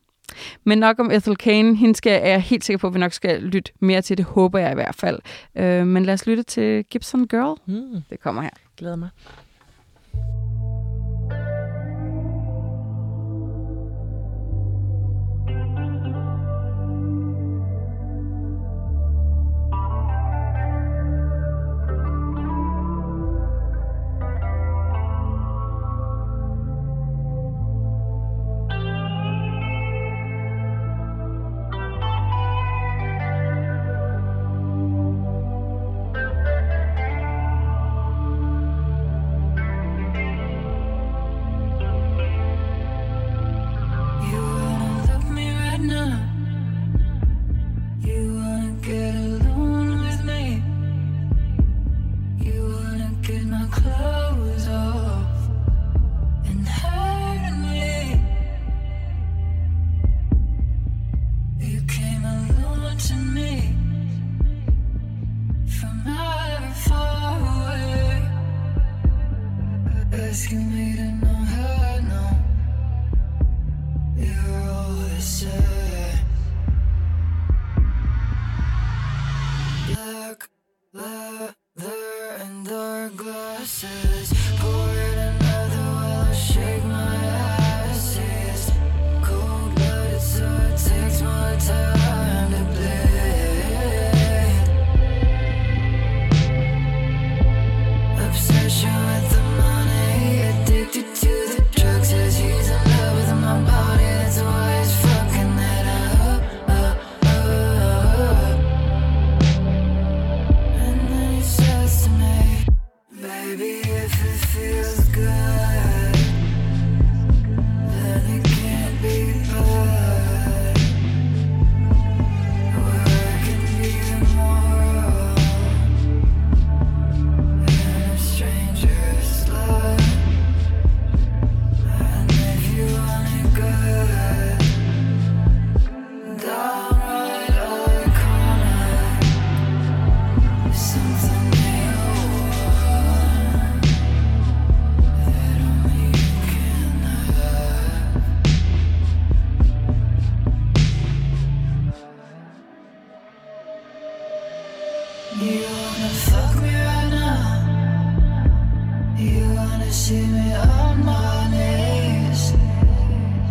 Men nok om Ethel Kane. Hende skal, er jeg helt sikker på, at vi nok skal lytte mere til. Det håber jeg i hvert fald. Øh, men lad os lytte til Gibson Girl. Mm, Det kommer her. glæder mig.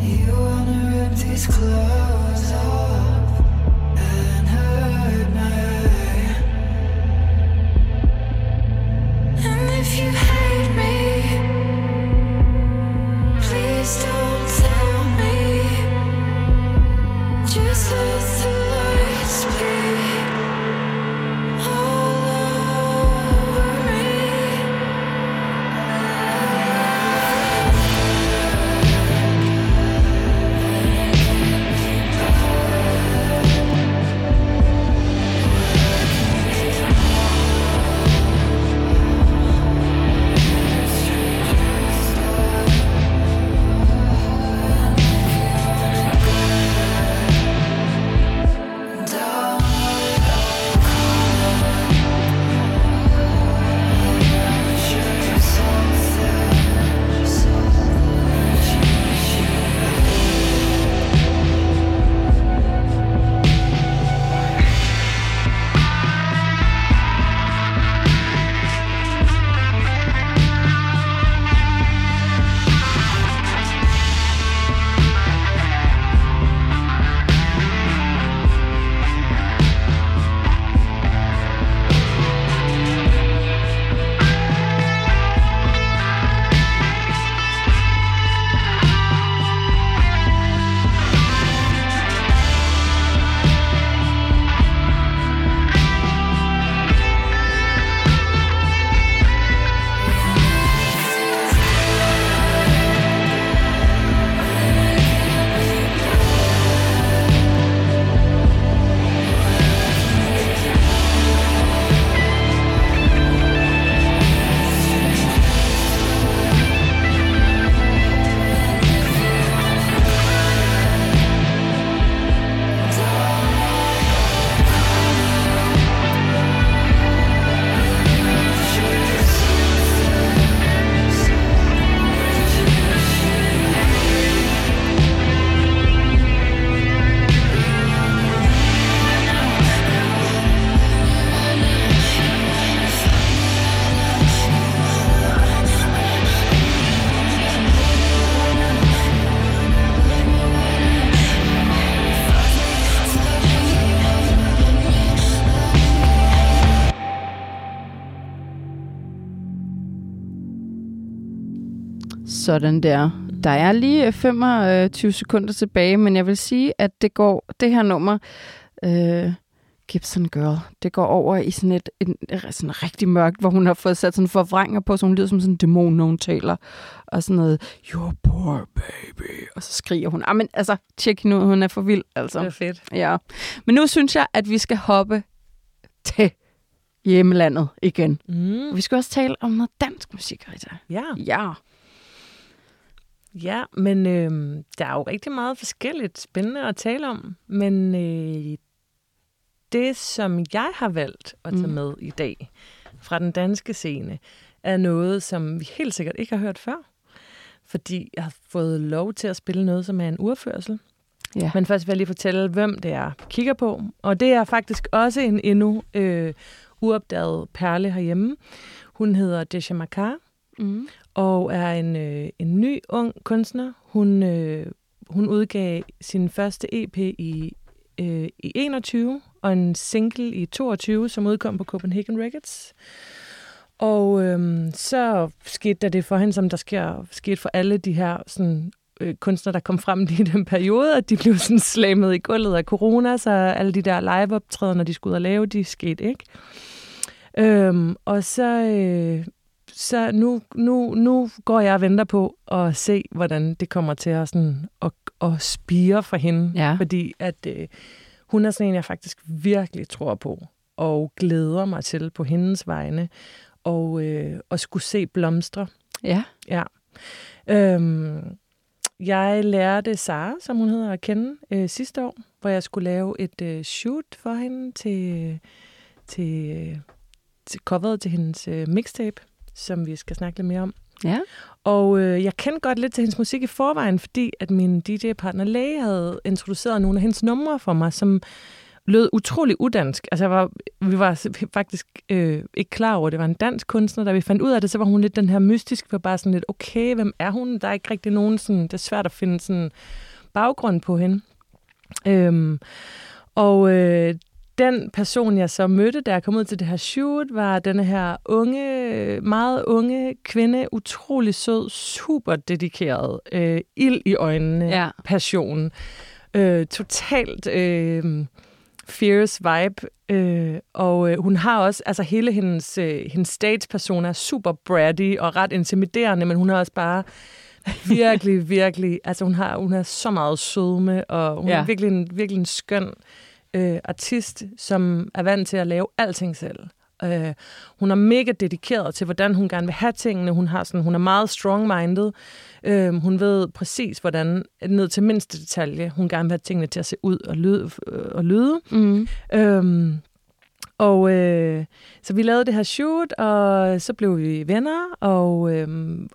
You wanna rip these clothes? Sådan der. Der er lige øh, 25 sekunder tilbage, men jeg vil sige, at det går det her nummer, øh, Gibson Girl, det går over i sådan et, en, sådan rigtig mørkt, hvor hun har fået sat sådan forvrænger på, så hun lyder som sådan en dæmon, når hun taler. Og sådan noget, your poor baby. Og så skriger hun. Ah, men altså, tjek hende ud, hun er for vild, altså. Det er fedt. Ja. Men nu synes jeg, at vi skal hoppe til hjemlandet igen. Mm. Vi skal også tale om noget dansk musik, Rita. Ja. Ja. Ja, men øh, der er jo rigtig meget forskelligt spændende at tale om. Men øh, det, som jeg har valgt at tage Mm. med i dag fra den danske scene, er noget, som vi helt sikkert ikke har hørt før. Fordi jeg har fået lov til at spille noget, som er en urførsel. Ja. Men først vil jeg lige fortælle, hvem det er, kigger på. Og det er faktisk også en endnu øh, uopdaget perle herhjemme. Hun hedder Desha Makar Mm og er en, øh, en ny ung kunstner. Hun, øh, hun udgav sin første EP i, øh, i 21 og en single i 22, som udkom på Copenhagen Records. Og øh, så skete der det for hende, som der sker, skete for alle de her sådan, øh, kunstnere, der kom frem i den periode, at de blev sådan slammet i gulvet af corona, så alle de der live-optræder, når de skulle ud og lave, de skete ikke. Øhm, og så, øh, så nu, nu, nu går jeg og venter på at se, hvordan det kommer til at, sådan, at, at spire for hende. Ja. Fordi at, øh, hun er sådan en, jeg faktisk virkelig tror på, og glæder mig til på hendes vegne, og, øh, og skulle se blomstre. Ja. Ja. Øhm, jeg lærte Sara, som hun hedder, at kende øh, sidste år, hvor jeg skulle lave et øh, shoot for hende til, til, øh, til coveret til hendes øh, mixtape, som vi skal snakke lidt mere om. Ja. Og øh, jeg kendte godt lidt til hendes musik i forvejen, fordi at min DJ-partner Læge havde introduceret nogle af hendes numre for mig, som lød utrolig udansk. Altså, jeg var, vi var faktisk øh, ikke klar over, at det var en dansk kunstner. Da vi fandt ud af det, så var hun lidt den her mystisk, var bare sådan lidt, okay, hvem er hun? Der er ikke rigtig nogen sådan, det er svært at finde sådan baggrund på hende. Øhm, og øh, den person, jeg så mødte, da jeg kom ud til det her shoot, var denne her unge, meget unge kvinde, utrolig sød, super dedikeret, øh, ild i øjnene, Ja. passion, øh, totalt øh, fierce vibe, øh, og øh, hun har også, altså hele hendes, øh, hendes stage-person er super bratty og ret intimiderende, men hun har også bare virkelig, virkelig, altså hun har, hun har så meget sødme, og hun. Ja. er virkelig en, virkelig en skøn øh, artist, som er vant til at lave alting selv. Øh, hun er mega dedikeret til, hvordan hun gerne vil have tingene. Hun, har sådan, hun er meget strong-minded. Øh, hun ved præcis, hvordan, ned til mindste detalje, hun gerne vil have tingene til at se ud og lyde. Øh, og lyde. Mm. Øhm, og øh, så vi lavede det her shoot, og så blev vi venner, og, øh,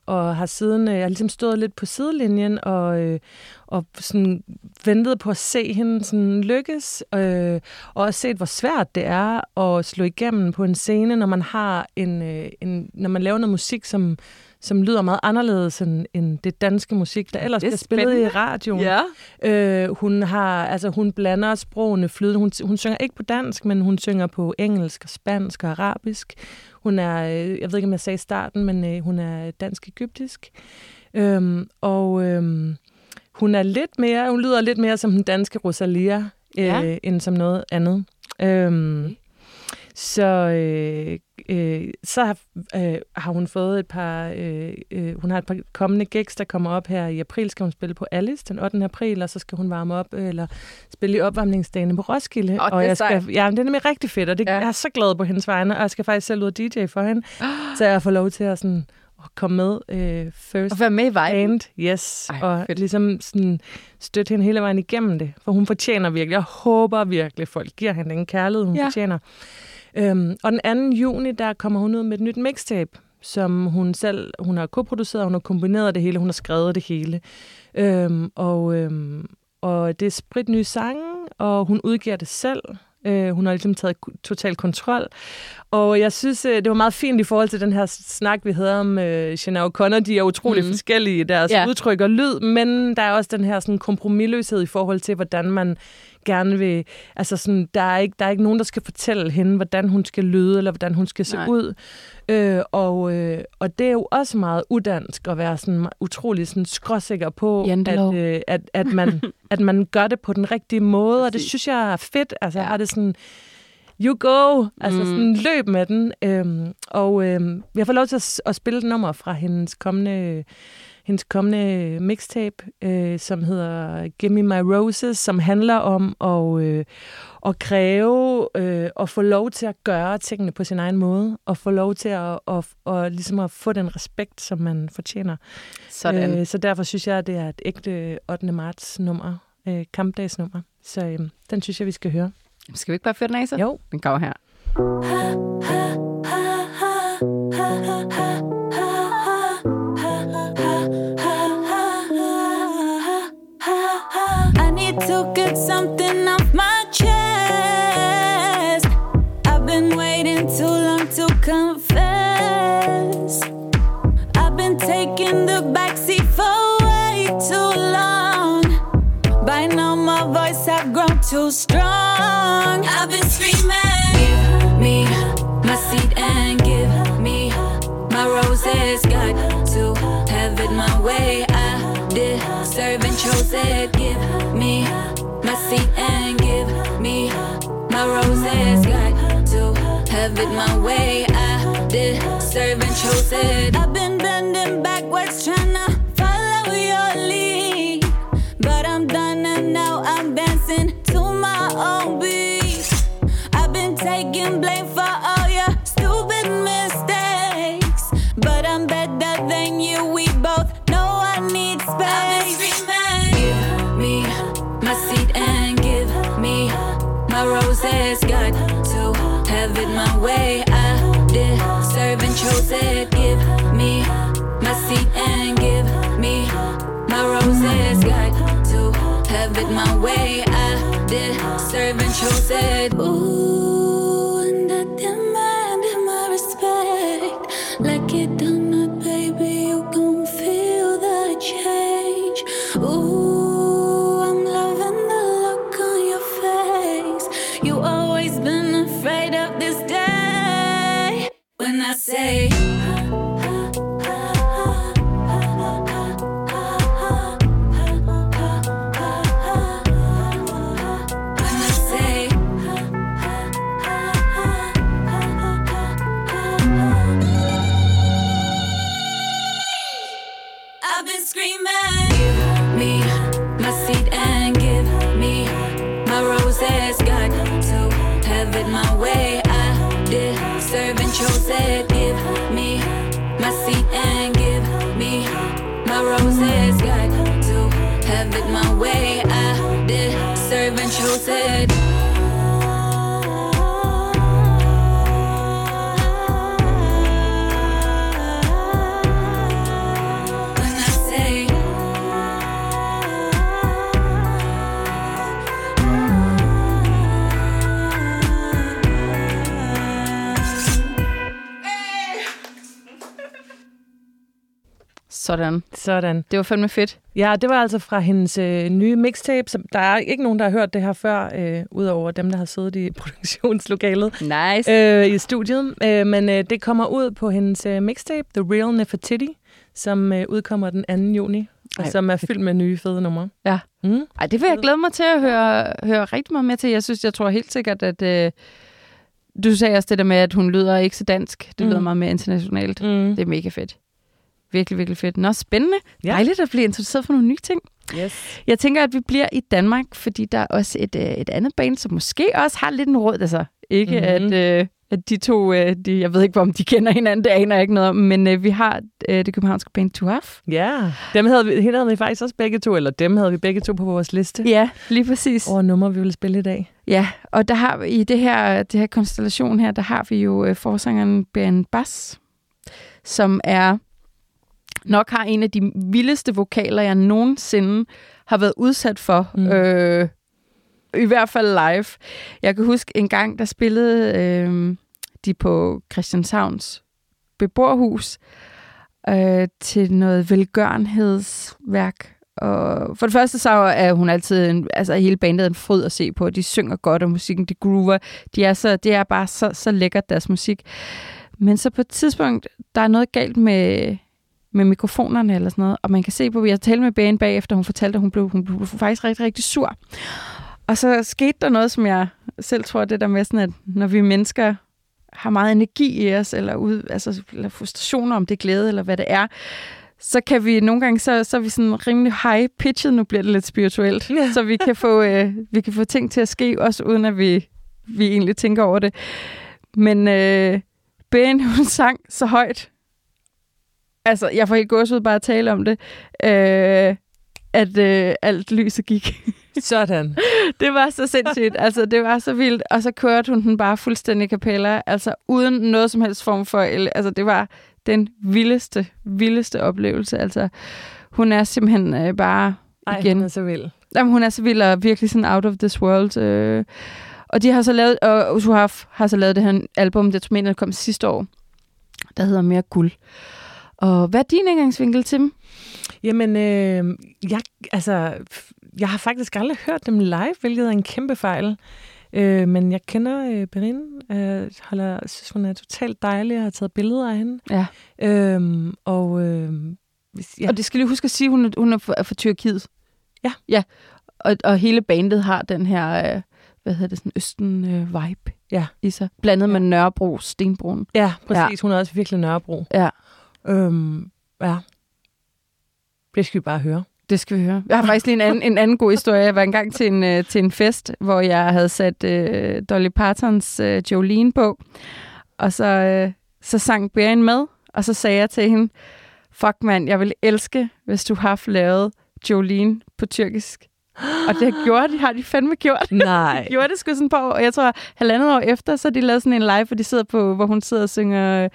og har siden, øh, jeg har ligesom stået lidt på sidelinjen, og, øh, og sådan ventet på at se hende sådan lykkes, øh, og også set, hvor svært det er at slå igennem på en scene, når man har en, øh, en når man laver noget musik, som, som lyder meget anderledes end, end det danske musik, der ellers er bliver spillet i radioen. Ja. Øh, hun har, altså hun blander sprogene flydende. Hun, hun synger ikke på dansk, men hun synger på engelsk, spansk og arabisk. Hun er, øh, jeg ved ikke om jeg sagde i starten, men øh, hun er dansk-egyptisk. Øhm, og øhm, hun er lidt mere, hun lyder lidt mere som den danske Rosalia, øh, Ja. end som noget andet. Øhm, så øh, øh, så har, øh, har hun fået et par, øh, øh, hun har et par kommende gigs, der kommer op her i april, skal hun spille på Alice den 8. april, og så skal hun varme op, øh, eller spille i opvarmningsdagene på Roskilde. Er og jeg skal, ja, det er nemlig rigtig fedt, og det, Ja. jeg er så glad på hendes vegne, og jeg skal faktisk selv ud og DJ for hende, så jeg får lov til at, sådan, at komme med øh, first Og være med i viben. band, yes, Ej, og fedt. ligesom sådan støtte hende hele vejen igennem det, for hun fortjener virkelig, jeg håber virkelig, folk giver hende den kærlighed, hun ja. fortjener. Øhm, og den 2. juni, der kommer hun ud med et nyt mixtape, som hun selv, hun har koproduceret, hun har kombineret det hele, hun har skrevet det hele. Øhm, og, øhm, og det er sprit nye sange, og hun udgiver det selv. Øh, hun har ligesom taget total kontrol. Og jeg synes, øh, det var meget fint i forhold til den her snak, vi havde om øh, Sinead O'Connor. De er utrolig mm. forskellige i deres ja. udtryk og lyd, men der er også den her sådan, kompromilløshed i forhold til, hvordan man gerne vil... Altså sådan, der er, ikke, der er ikke nogen, der skal fortælle hende, hvordan hun skal lyde, eller hvordan hun skal se Nej. ud. Øh, og, øh, og det er jo også meget udansk at være sådan utrolig sådan skråsikker på, at, øh, at, at, man, at man gør det på den rigtige måde, og det synes jeg er fedt. Altså, jeg Ja. har det sådan, you go, altså Mm. sådan løb med den. Øhm, og øhm, jeg får lov til at, at spille et nummer fra hendes kommende, hendes kommende mixtape, øh, som hedder Give Me My Roses, som handler om at, øh, at kræve øh, at få lov til at gøre tingene på sin egen måde, og få lov til at, at, at, ligesom at få den respekt, som man fortjener. Sådan. Øh, så derfor synes jeg, at det er et ægte 8. marts nummer, øh, kampdagsnummer. Så øh, den synes jeg, vi skal høre. Skal vi ikke bare føre den af så? Jo. Den kommer her. Too strong. I've been screaming, give me my seat and give me my roses. Got to have it my way. I deserve and chose it. Give me my seat and give me my roses. Got to have it my way. I deserve and chose it. I've been bending backwards roses. Got to have it my way. I deserve and chose it. Give me my seat and give me my roses. Got to have it my way. I deserve and chose it. Ooh, say. I've been screaming Give me my seat and give me my roses. Got to have it my way. I deserve and chose it Sådan. Sådan. Det var fandme fedt. Ja, det var altså fra hendes øh, nye mixtape. Som, der er ikke nogen, der har hørt det her før, øh, udover dem, der har siddet i produktionslokalet Nice. øh, i studiet. Øh, men øh, det kommer ud på hendes øh, mixtape, The Real Nefertiti, som øh, udkommer den 2. juni, og Ej, som er fyldt med nye fede numre. Ja. Mm. Ej, det vil jeg glæde mig til at høre, høre rigtig meget med til. Jeg synes, jeg tror helt sikkert, at... Øh, du sagde også det der med, at hun lyder ikke så dansk. Det lyder Mm. meget mere internationalt. Mm. Det er mega fedt. Virkelig, virkelig fedt. Nå, spændende. Ja. Dejligt at blive introduceret for nogle nye ting. Yes. Jeg tænker, at vi bliver i Danmark, fordi der er også et, øh, et andet band, som måske også har lidt en råd. Altså, ikke Mhm. mm-hmm. at, øh, at de to, øh, de, jeg ved ikke, om de kender hinanden, det aner jeg ikke noget om, men øh, vi har øh, det københavnske band Tuaf. Ja, dem havde vi, hende havde vi faktisk også begge to, eller dem havde vi begge to på vores liste Ja, lige præcis. over numre, vi ville spille i dag. Ja, og der har vi, i det her, det her konstellation her, der har vi jo øh, forsangeren Ben Bass, som er nok har en af de vildeste vokaler, jeg nogensinde har været udsat for. Mm. Øh, I hvert fald live. Jeg kan huske en gang, der spillede øh, de på Christianshavns beboerhus øh, til noget velgørenhedsværk. og for det første så er hun altid, en, altså hele bandet en fryd at se på. De synger godt, og musikken, de groover. De er så, det er bare så, så lækkert, deres musik. Men så på et tidspunkt, der er noget galt med, med mikrofonerne eller sådan noget, og man kan se på, jeg talte med Bane bagefter, hun fortalte, at hun blev, hun blev faktisk rigtig, rigtig sur. Og så skete der noget, som jeg selv tror, det der med sådan, at når vi mennesker har meget energi i os, eller, ud, altså, eller frustrationer om det glæde, eller hvad det er, så kan vi nogle gange, så, så er vi sådan rimelig high-pitchet, nu bliver det lidt spirituelt, Ja. så vi kan, få, øh, vi kan få ting til at ske, også uden at vi, vi egentlig tænker over det. Men øh, Ben, hun sang så højt, altså jeg får helt gåsud bare at tale om det, øh, at øh, alt lyset gik. Sådan. Det var så sindssygt. Altså, det var så vildt. Og så kørte hun den bare fuldstændig kapella. Altså, uden noget som helst form for... Altså, det var den vildeste, vildeste oplevelse. Altså, hun er simpelthen øh, bare Ej, igen... hun er så vild. Jamen, hun er så vild og virkelig sådan out of this world. Øh. Og de har så lavet... Og Usuhaf har så lavet det her album, det tror jeg, der kom sidste år, der hedder Mere Guld. Og hvad er din indgangsvinkel til dem? Jamen, øh, jeg, altså, jeg har faktisk aldrig hørt dem live, hvilket er en kæmpe fejl. Øh, men jeg kender øh, Berin, øh, holder, synes, hun er totalt dejlig, og har taget billeder af hende. Ja. Øhm, og øh, hvis, Ja. Og det skal lige huske at sige, at hun er, hun er fra, fra Tyrkiet. Ja. Ja, og, og hele bandet har den her, øh, hvad hedder det, sådan østen-vibe Ja. i sig. Blandet Ja. med Nørrebro, Stenbroen. ja, præcis. Ja. Hun er også virkelig Nørrebro. Ja, Øhm, ja. Det skal vi bare høre. det skal vi høre. Jeg har faktisk lige en anden, en anden god historie. Jeg var engang til en, øh, til en fest, hvor jeg havde sat øh, Dolly Partons øh, Jolene på, og så, øh, så sang Berin med, og så sagde jeg til hende, fuck mand, jeg vil elske, hvis du har lavet Jolene på tyrkisk. Og det gjorde de, har de fandme gjort. Nej. gjorde det sgu sådan på, og jeg tror, halvandet år efter, så de lavet sådan en live, hvor de sidder på, hvor hun sidder og synger øh,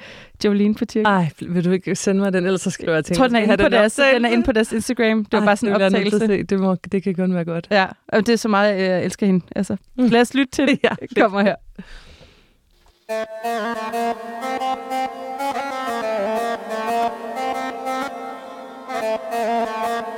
Jolene på tyrkisk. Ej, vil du ikke sende mig den, ellers så skriver jeg til Jeg tror, den er, inde på deres, den er inde på deres Instagram. Det var Ej, bare sådan en det optagelse. se. Det, må, det kan kun være godt. Ja, og det er så meget, jeg elsker hende. Altså, Mm. lad os lytte til det. Ja, Det kommer her. Jeg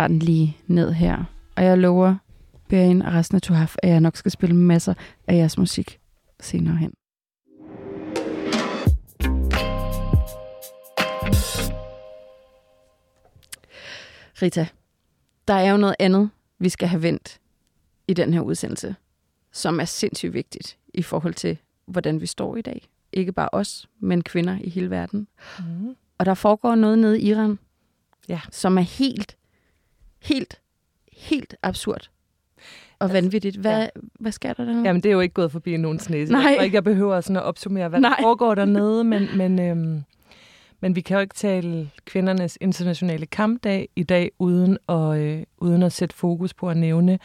tager den lige ned her. Og jeg lover, Berin og resten af Tuhaf, at jeg nok skal spille masser af jeres musik senere hen. Rita, der er jo noget andet, vi skal have vendt i den her udsendelse, som er sindssygt vigtigt i forhold til, hvordan vi står i dag. Ikke bare os, men kvinder i hele verden. Mm. Og der foregår noget nede i Iran, Ja. som er helt, helt, helt absurd og vanvittigt. Hvad, ja. hvad sker der dernede? Jamen, det er jo ikke gået forbi nogens næse. Nej. Jeg tror ikke, jeg behøver sådan at opsummere, hvad Nej. der foregår dernede, men, men, øhm, men vi kan jo ikke tale kvindernes internationale kampdag i dag, uden at, øh, uden at sætte fokus på at nævne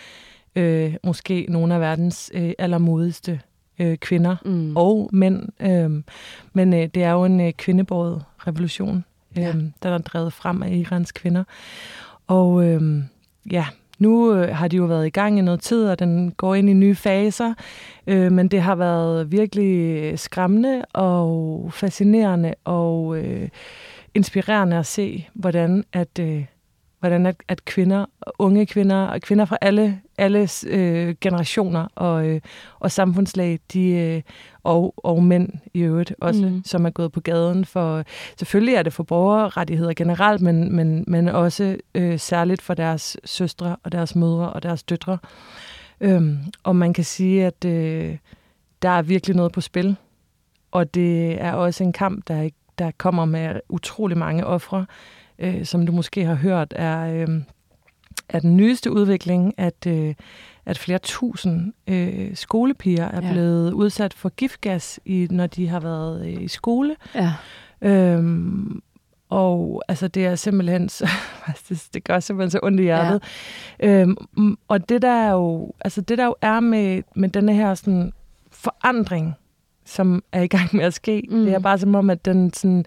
øh, måske nogle af verdens øh, allermodigste øh, kvinder Mm. og mænd. Øhm, men øh, det er jo en øh, kvindebåret revolution, øh, Ja. der er drevet frem af Irans kvinder. Og øh, ja, nu øh, har de jo været i gang i noget tid, og den går ind i nye faser. Øh, men det har været virkelig øh, skræmmende og fascinerende og øh, inspirerende at se, hvordan at... Øh, hvordan at, at kvinder, unge kvinder og kvinder fra alle, alle øh, generationer og, øh, og samfundslag, de, øh, og, og mænd i øvrigt også, mm. som er gået på gaden for, selvfølgelig er det for borgerrettigheder generelt, men, men, men også øh, særligt for deres søstre og deres mødre og deres døtre. Øhm, og man kan sige, at øh, der er virkelig noget på spil, og det er også en kamp, der, der kommer med utrolig mange ofre, øh, som du måske har hørt, er, øh, er den nyeste udvikling, at, øh, at flere tusind øh, skolepiger er Ja. blevet udsat for giftgas, i, når de har været øh, i skole. Ja. Øhm, og altså, det er simpelthen så, det, det gør simpelthen så ondt i hjertet. Ja. Øhm, mm, og det der er jo, altså det der jo er med, med denne her sådan, forandring, som er i gang med at ske, Mm. mm. det er bare som om, at den sådan,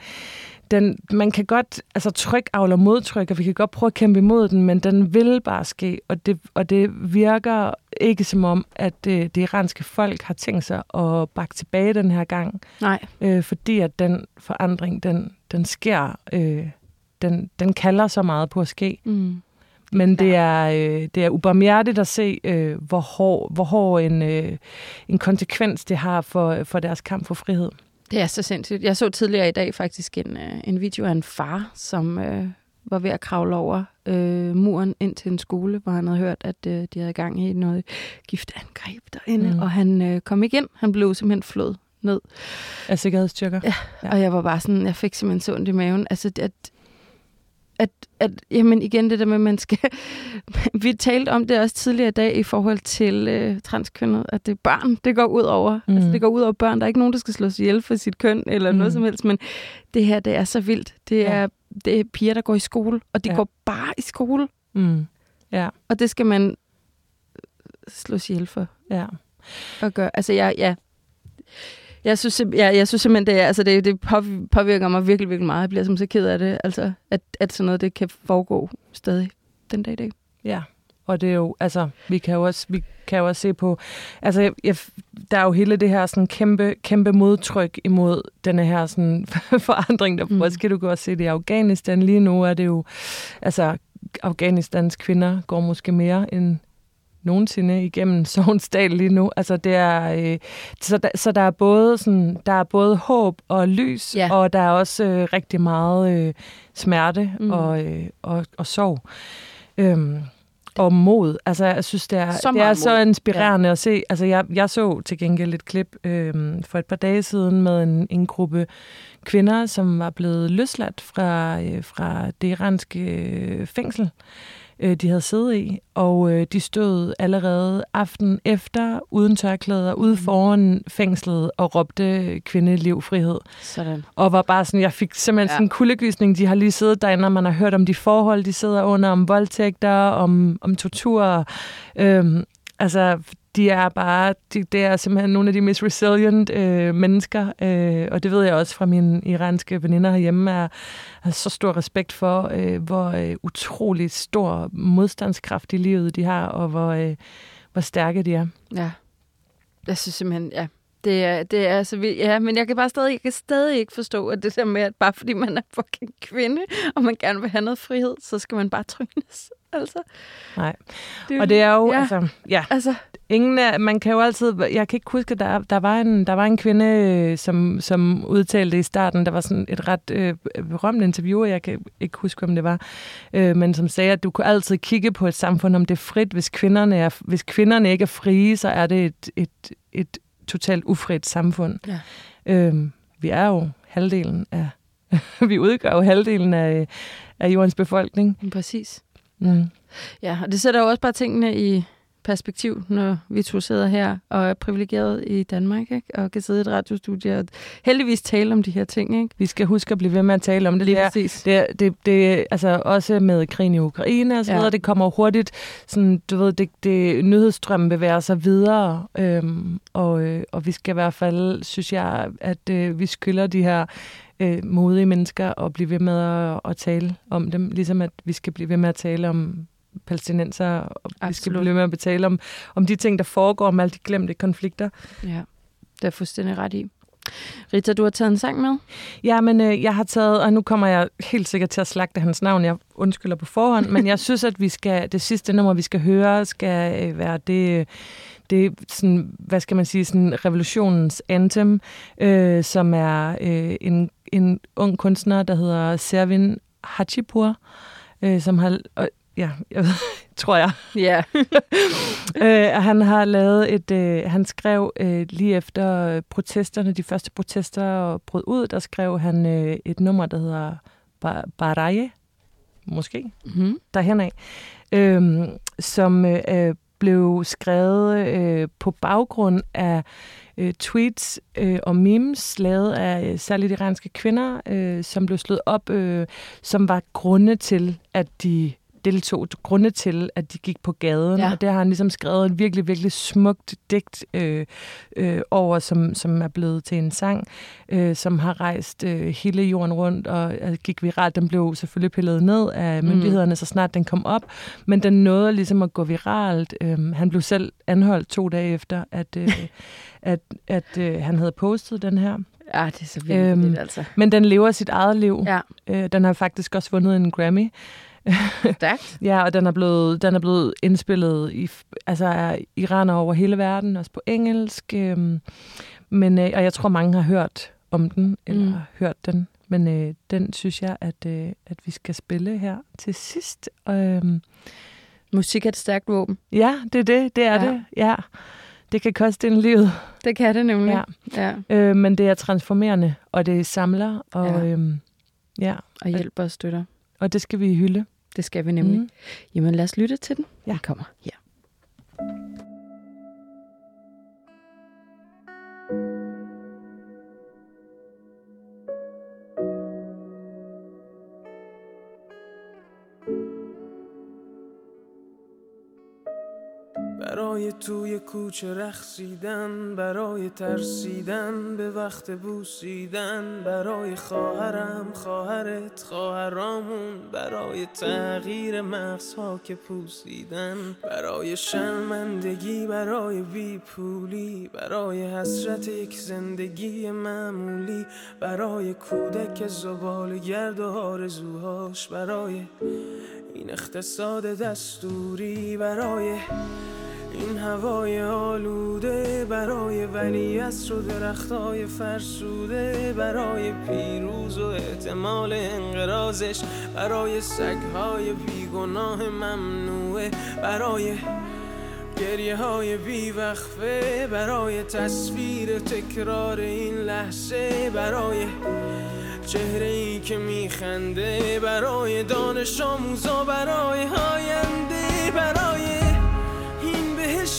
den, man kan godt, altså tryk avler modtryk, og vi kan godt prøve at kæmpe imod den, men den vil bare ske, og det, og det virker ikke som om, at det, det iranske folk har tænkt sig at bakke tilbage den her gang Nej. øh, fordi at den forandring, den, den sker, øh, den, den kalder så meget på at ske. Mm. Men det er, øh, det er ubarmhjertigt at se, øh, hvor hård, hvor hård en, øh, en konsekvens det har for, for deres kamp for frihed. Det er så sindssygt. Jeg så tidligere i dag faktisk en, øh, en video af en far, som øh, var ved at kravle over øh, muren ind til en skole, hvor han havde hørt, at øh, de havde gang i noget giftangreb derinde, mm. Og han øh, kom ikke ind. Han blev simpelthen flået ned. Af sikkerhedsstyrker. Ja. Ja. Og jeg var bare sådan, jeg fik simpelthen så ondt i maven. Altså, at, at, at jamen igen det der med, at man skal... Vi talte om det også tidligere i dag i forhold til øh, transkønnet, at det er børn, det går ud over. Mm. Altså, det går ud over børn. Der er ikke nogen, der skal slås ihjel for sit køn eller mm. noget som helst, men det her, det er så vildt. Det Ja. er, det er piger, der går i skole, og de ja. Ja. går bare i skole, Mm. Ja, og det skal man slås ihjel for ja. at gøre. Altså, jeg, ja. Jeg synes, ja, jeg synes simpelthen, det, er, altså, det, det påv- påvirker mig virkelig, virkelig meget. Jeg bliver simpelthen så ked af det, altså, at, at sådan noget det kan foregå stadig den dag i dag. Ja, og det er jo, altså, vi kan jo også, vi kan jo også se på, altså, jeg, jeg, der er jo hele det her sådan kæmpe, kæmpe modtryk imod denne her sådan forandring, der Mm. mm. også kan du godt se det i Afghanistan. Lige nu er det jo, altså, Afghanistans kvinder går måske mere end nogensinde igennem Sovens dal lige nu. Altså det er, øh, så, der, så der er både sådan, der er både håb og lys, Ja. og der er også øh, rigtig meget øh, smerte Mm. og, øh, og, og sorg. Øhm, og mod. Altså, jeg synes, det er Så det er så inspirerende ja. at se. Altså, jeg, jeg så til gengæld et klip øhm, for et par dage siden med en, en gruppe kvinder, som var blevet løsladt fra, øh, fra det iranske øh, fængsel, øh, de havde siddet i. Og øh, de stod allerede aften efter, uden tørklæder, ude foran fængslet og råbte kvindeliv, frihed. Sådan. Og var bare sådan, jeg fik simpelthen ja. sådan en kuldegysning. De har lige siddet derinde, og man har hørt om de forhold, de sidder under, om voldtægter, om, om tortur. Øhm, altså, de er bare, de, det er simpelthen nogle af de mest resilient øh, mennesker, øh, og det ved jeg også fra mine iranske veninder herhjemme, er, er så stor respekt for, øh, hvor øh, utrolig stor modstandskraft i livet de har, og hvor, øh, hvor stærke de er. Ja. Jeg synes simpelthen, ja. Det er, det er så vildt. Ja, men jeg kan bare stadig, jeg kan stadig ikke forstå, at det der med, at bare fordi man er fucking kvinde, og man gerne vil have noget frihed, så skal man bare trynes. Altså, Nej. det, Og det er jo, ja. altså, ja, altså, ingen af, man kan jo altid, jeg kan ikke huske, der, der, var, en, der var en kvinde, øh, som, som udtalte i starten, der var sådan et ret øh, berømt interview, jeg kan ikke huske, om det var, øh, men som sagde, at du kunne altid kigge på et samfund, om det er frit. Hvis kvinderne, er, hvis kvinderne ikke er frie, så er det et, et, et totalt ufrit samfund. Ja. Øh, vi er jo halvdelen af, vi udgør jo halvdelen af, af jordens befolkning. præcis. Mm. Ja, og det sætter jo også bare tingene i perspektiv, når vi to sidder her og er privilegeret i Danmark, ikke? og kan sidde i et radiostudie og heldigvis tale om de her ting. Ikke? Vi skal huske at blive ved med at tale om det. Lige det er, præcis. Det, det, det, altså også med krigen i Ukraine og så Ja. videre, det kommer hurtigt, sådan, du ved, det, det, nyhedsstrømmen bevæger sig videre, øhm, og, øh, og vi skal i hvert fald, synes jeg, at øh, vi skylder de her øh, modige mennesker at blive ved med at, at tale om dem, ligesom at vi skal blive ved med at tale om palæstinenser, og vi skal Absolut. blive med at betale om, om de ting, der foregår, om alle de glemte konflikter. Ja, det er fuldstændig ret i. Rita, du har taget en sang med? Ja, men øh, jeg har taget, og nu kommer jeg helt sikkert til at slagte hans navn, jeg undskylder på forhånd, men jeg synes, at vi skal, det sidste nummer, vi skal høre, skal øh, være det, det sådan, hvad skal man sige, sådan revolutionens anthem, øh, som er øh, en, en ung kunstner, der hedder Servin Hachipur, øh, som har, øh, ja, jeg ved, tror jeg, Ja. øh, han har lavet et, øh, han skrev øh, lige efter protesterne, de første protester brød ud, der skrev han øh, et nummer, der hedder Ba- Baraje, måske, Mm-hmm. derhen af, øh, som øh, blev skrevet øh, på baggrund af øh, tweets øh, og memes lavet af øh, særligt iranske kvinder, øh, som blev slået op, øh, som var grunde til, at de deltog, grunde til, at de gik på gaden. Ja. Og der har han ligesom skrevet et virkelig, virkelig smukt digt øh, øh, over, som, som er blevet til en sang, øh, som har rejst øh, hele jorden rundt og øh, gik viralt. Den blev selvfølgelig pillet ned af Mm. myndighederne, mm. så snart den kom op, men den nåede ligesom at gå viralt. Øh, han blev selv anholdt to dage efter, at, øh, at, at øh, han havde postet den her. Ja, det er så vildt, øhm, altså. Men den lever sit eget liv. Ja, Øh, den har faktisk også vundet en Grammy. stærkt. Ja, og den er blevet, den er blevet indspillet i, altså iranere over hele verden, også på engelsk. Øhm, men, øh, og jeg tror, mange har hørt om den, eller Mm. hørt den. Men øh, den synes jeg, at, øh, at vi skal spille her til sidst. Øhm, Musik er et stærkt våben. ja, det er det. Det er Ja. det. Ja. Det kan koste en livet. Det kan det nemlig. Ja. ja. Øh, men det er transformerende, og det samler, og, ja. Øhm, ja. Og hjælper og støtter. og det skal vi hylde. Det skal vi nemlig. Mm. Jamen lad os lytte til den. Ja. Den kommer her. برای توی کوچه رقصیدن برای ترسیدن به وقت بوسیدن برای خواهرم خواهرت خواهرامون برای تغییر مغزها که پوسیدن برای شرمندگی برای بیپولی برای حسرت یک زندگی معمولی برای کودک زبال گرد و آرزوهاش برای این اقتصاد دستوری برای این هوای آلوده برای ولی و درختای فرسوده برای پیروز و احتمال انقرازش برای سگهای بیگناه ممنوعه برای گریه های بیوقفه برای تصویر تکرار این لحظه برای چهره ای که میخنده برای دانش آموزا برای آینده برای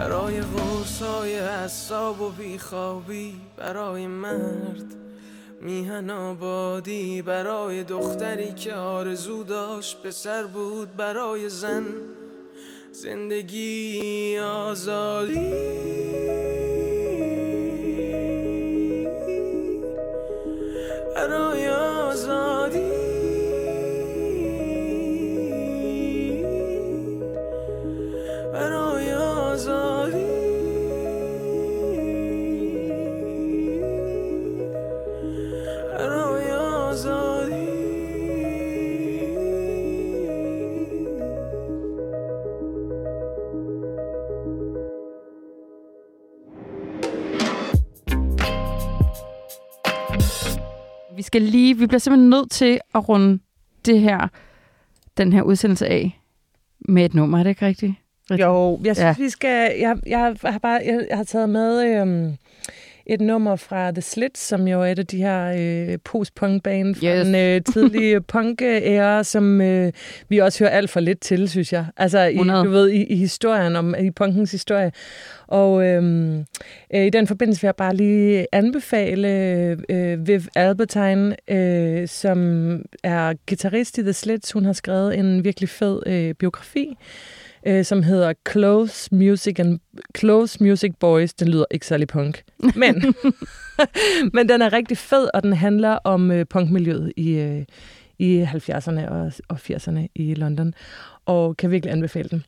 برای قرص های حساب و بیخوابی برای مرد میهن آبادی برای دختری که آرزو داشت پسر بود برای زن زندگی آزادی. برای skal lige, vi bliver simpelthen nødt til at runde det her, den her udsendelse af med et nummer, er det ikke rigtigt? Jo, jeg synes, Ja. vi skal... Jeg, jeg, har bare, jeg, jeg har taget med øhm, et nummer fra The Slits, som jo er et af de her øh, post-punk-band fra Yes. den øh, tidlige punk-æra, som øh, vi også hører alt for lidt til, synes jeg. Altså, i, 100. du ved, i, i historien, om i punkens historie. Og øhm, øh, i den forbindelse vil jeg bare lige anbefale øh, Viv Albertine, øh, som er guitarist i The Slits. Hun har skrevet en virkelig fed øh, biografi, øh, som hedder Close Music and Close Music Boys. Den lyder ikke særlig punk, men, men den er rigtig fed, og den handler om øh, punkmiljøet i, øh, i 70'erne og, og 80'erne i London, og kan virkelig anbefale den.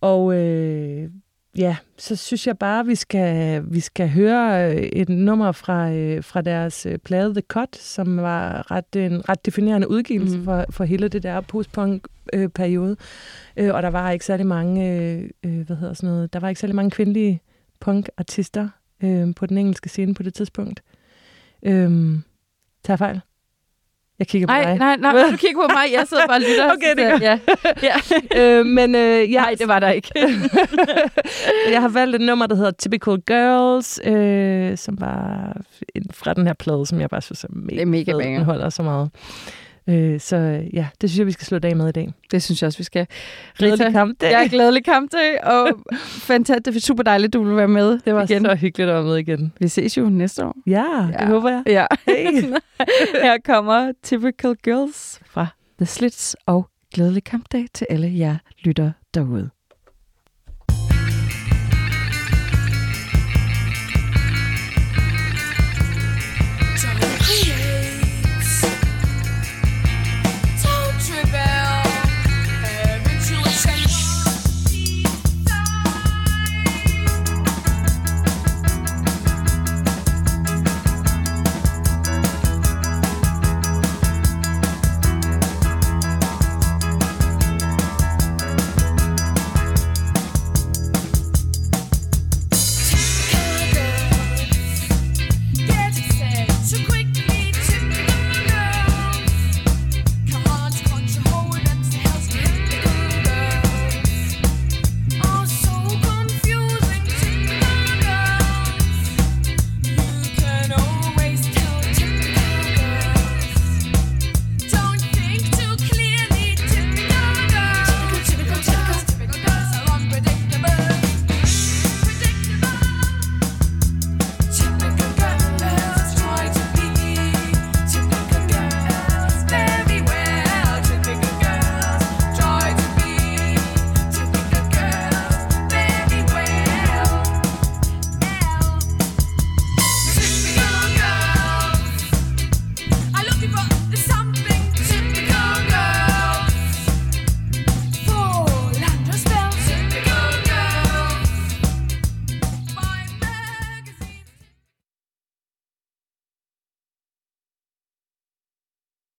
Og øh, ja, så synes jeg bare, vi skal, vi skal høre øh, et nummer fra, øh, fra deres øh, plade The Cut, som var ret, en ret definerende udgivelse mm. for, for hele det der postpunk-periode. Og der var ikke særlig mange, hvad hedder sådan noget, der var ikke særlig mange kvindelige punk-artister på den engelske scene på det tidspunkt. Øh, tager fejl? Jeg kigger på Nej, dig. nej, nej, du kigger på mig, jeg sidder bare og lytter. Okay, det er ja. ja. øh, men øh, jeg, Nej, det var der ikke. jeg har valgt et nummer, der hedder Typical Girls, øh, som var fra den her plade, som jeg bare synes er mega, Det er mega fed. Den holder så meget. Øh, så ja, det synes jeg, vi skal slå dag med i dag. Det synes jeg også, vi skal. Glædelig kampdag. Jeg er glædelig kampdag, og fantastisk. Det er super dejligt, du vil være med Det var igen. så hyggeligt at være med igen. Vi ses jo næste år. Ja, det Ja. håber jeg. Ja. Hey. Her kommer Typical Girls fra The Slits, og glædelig kampdag til alle jer lytter derude.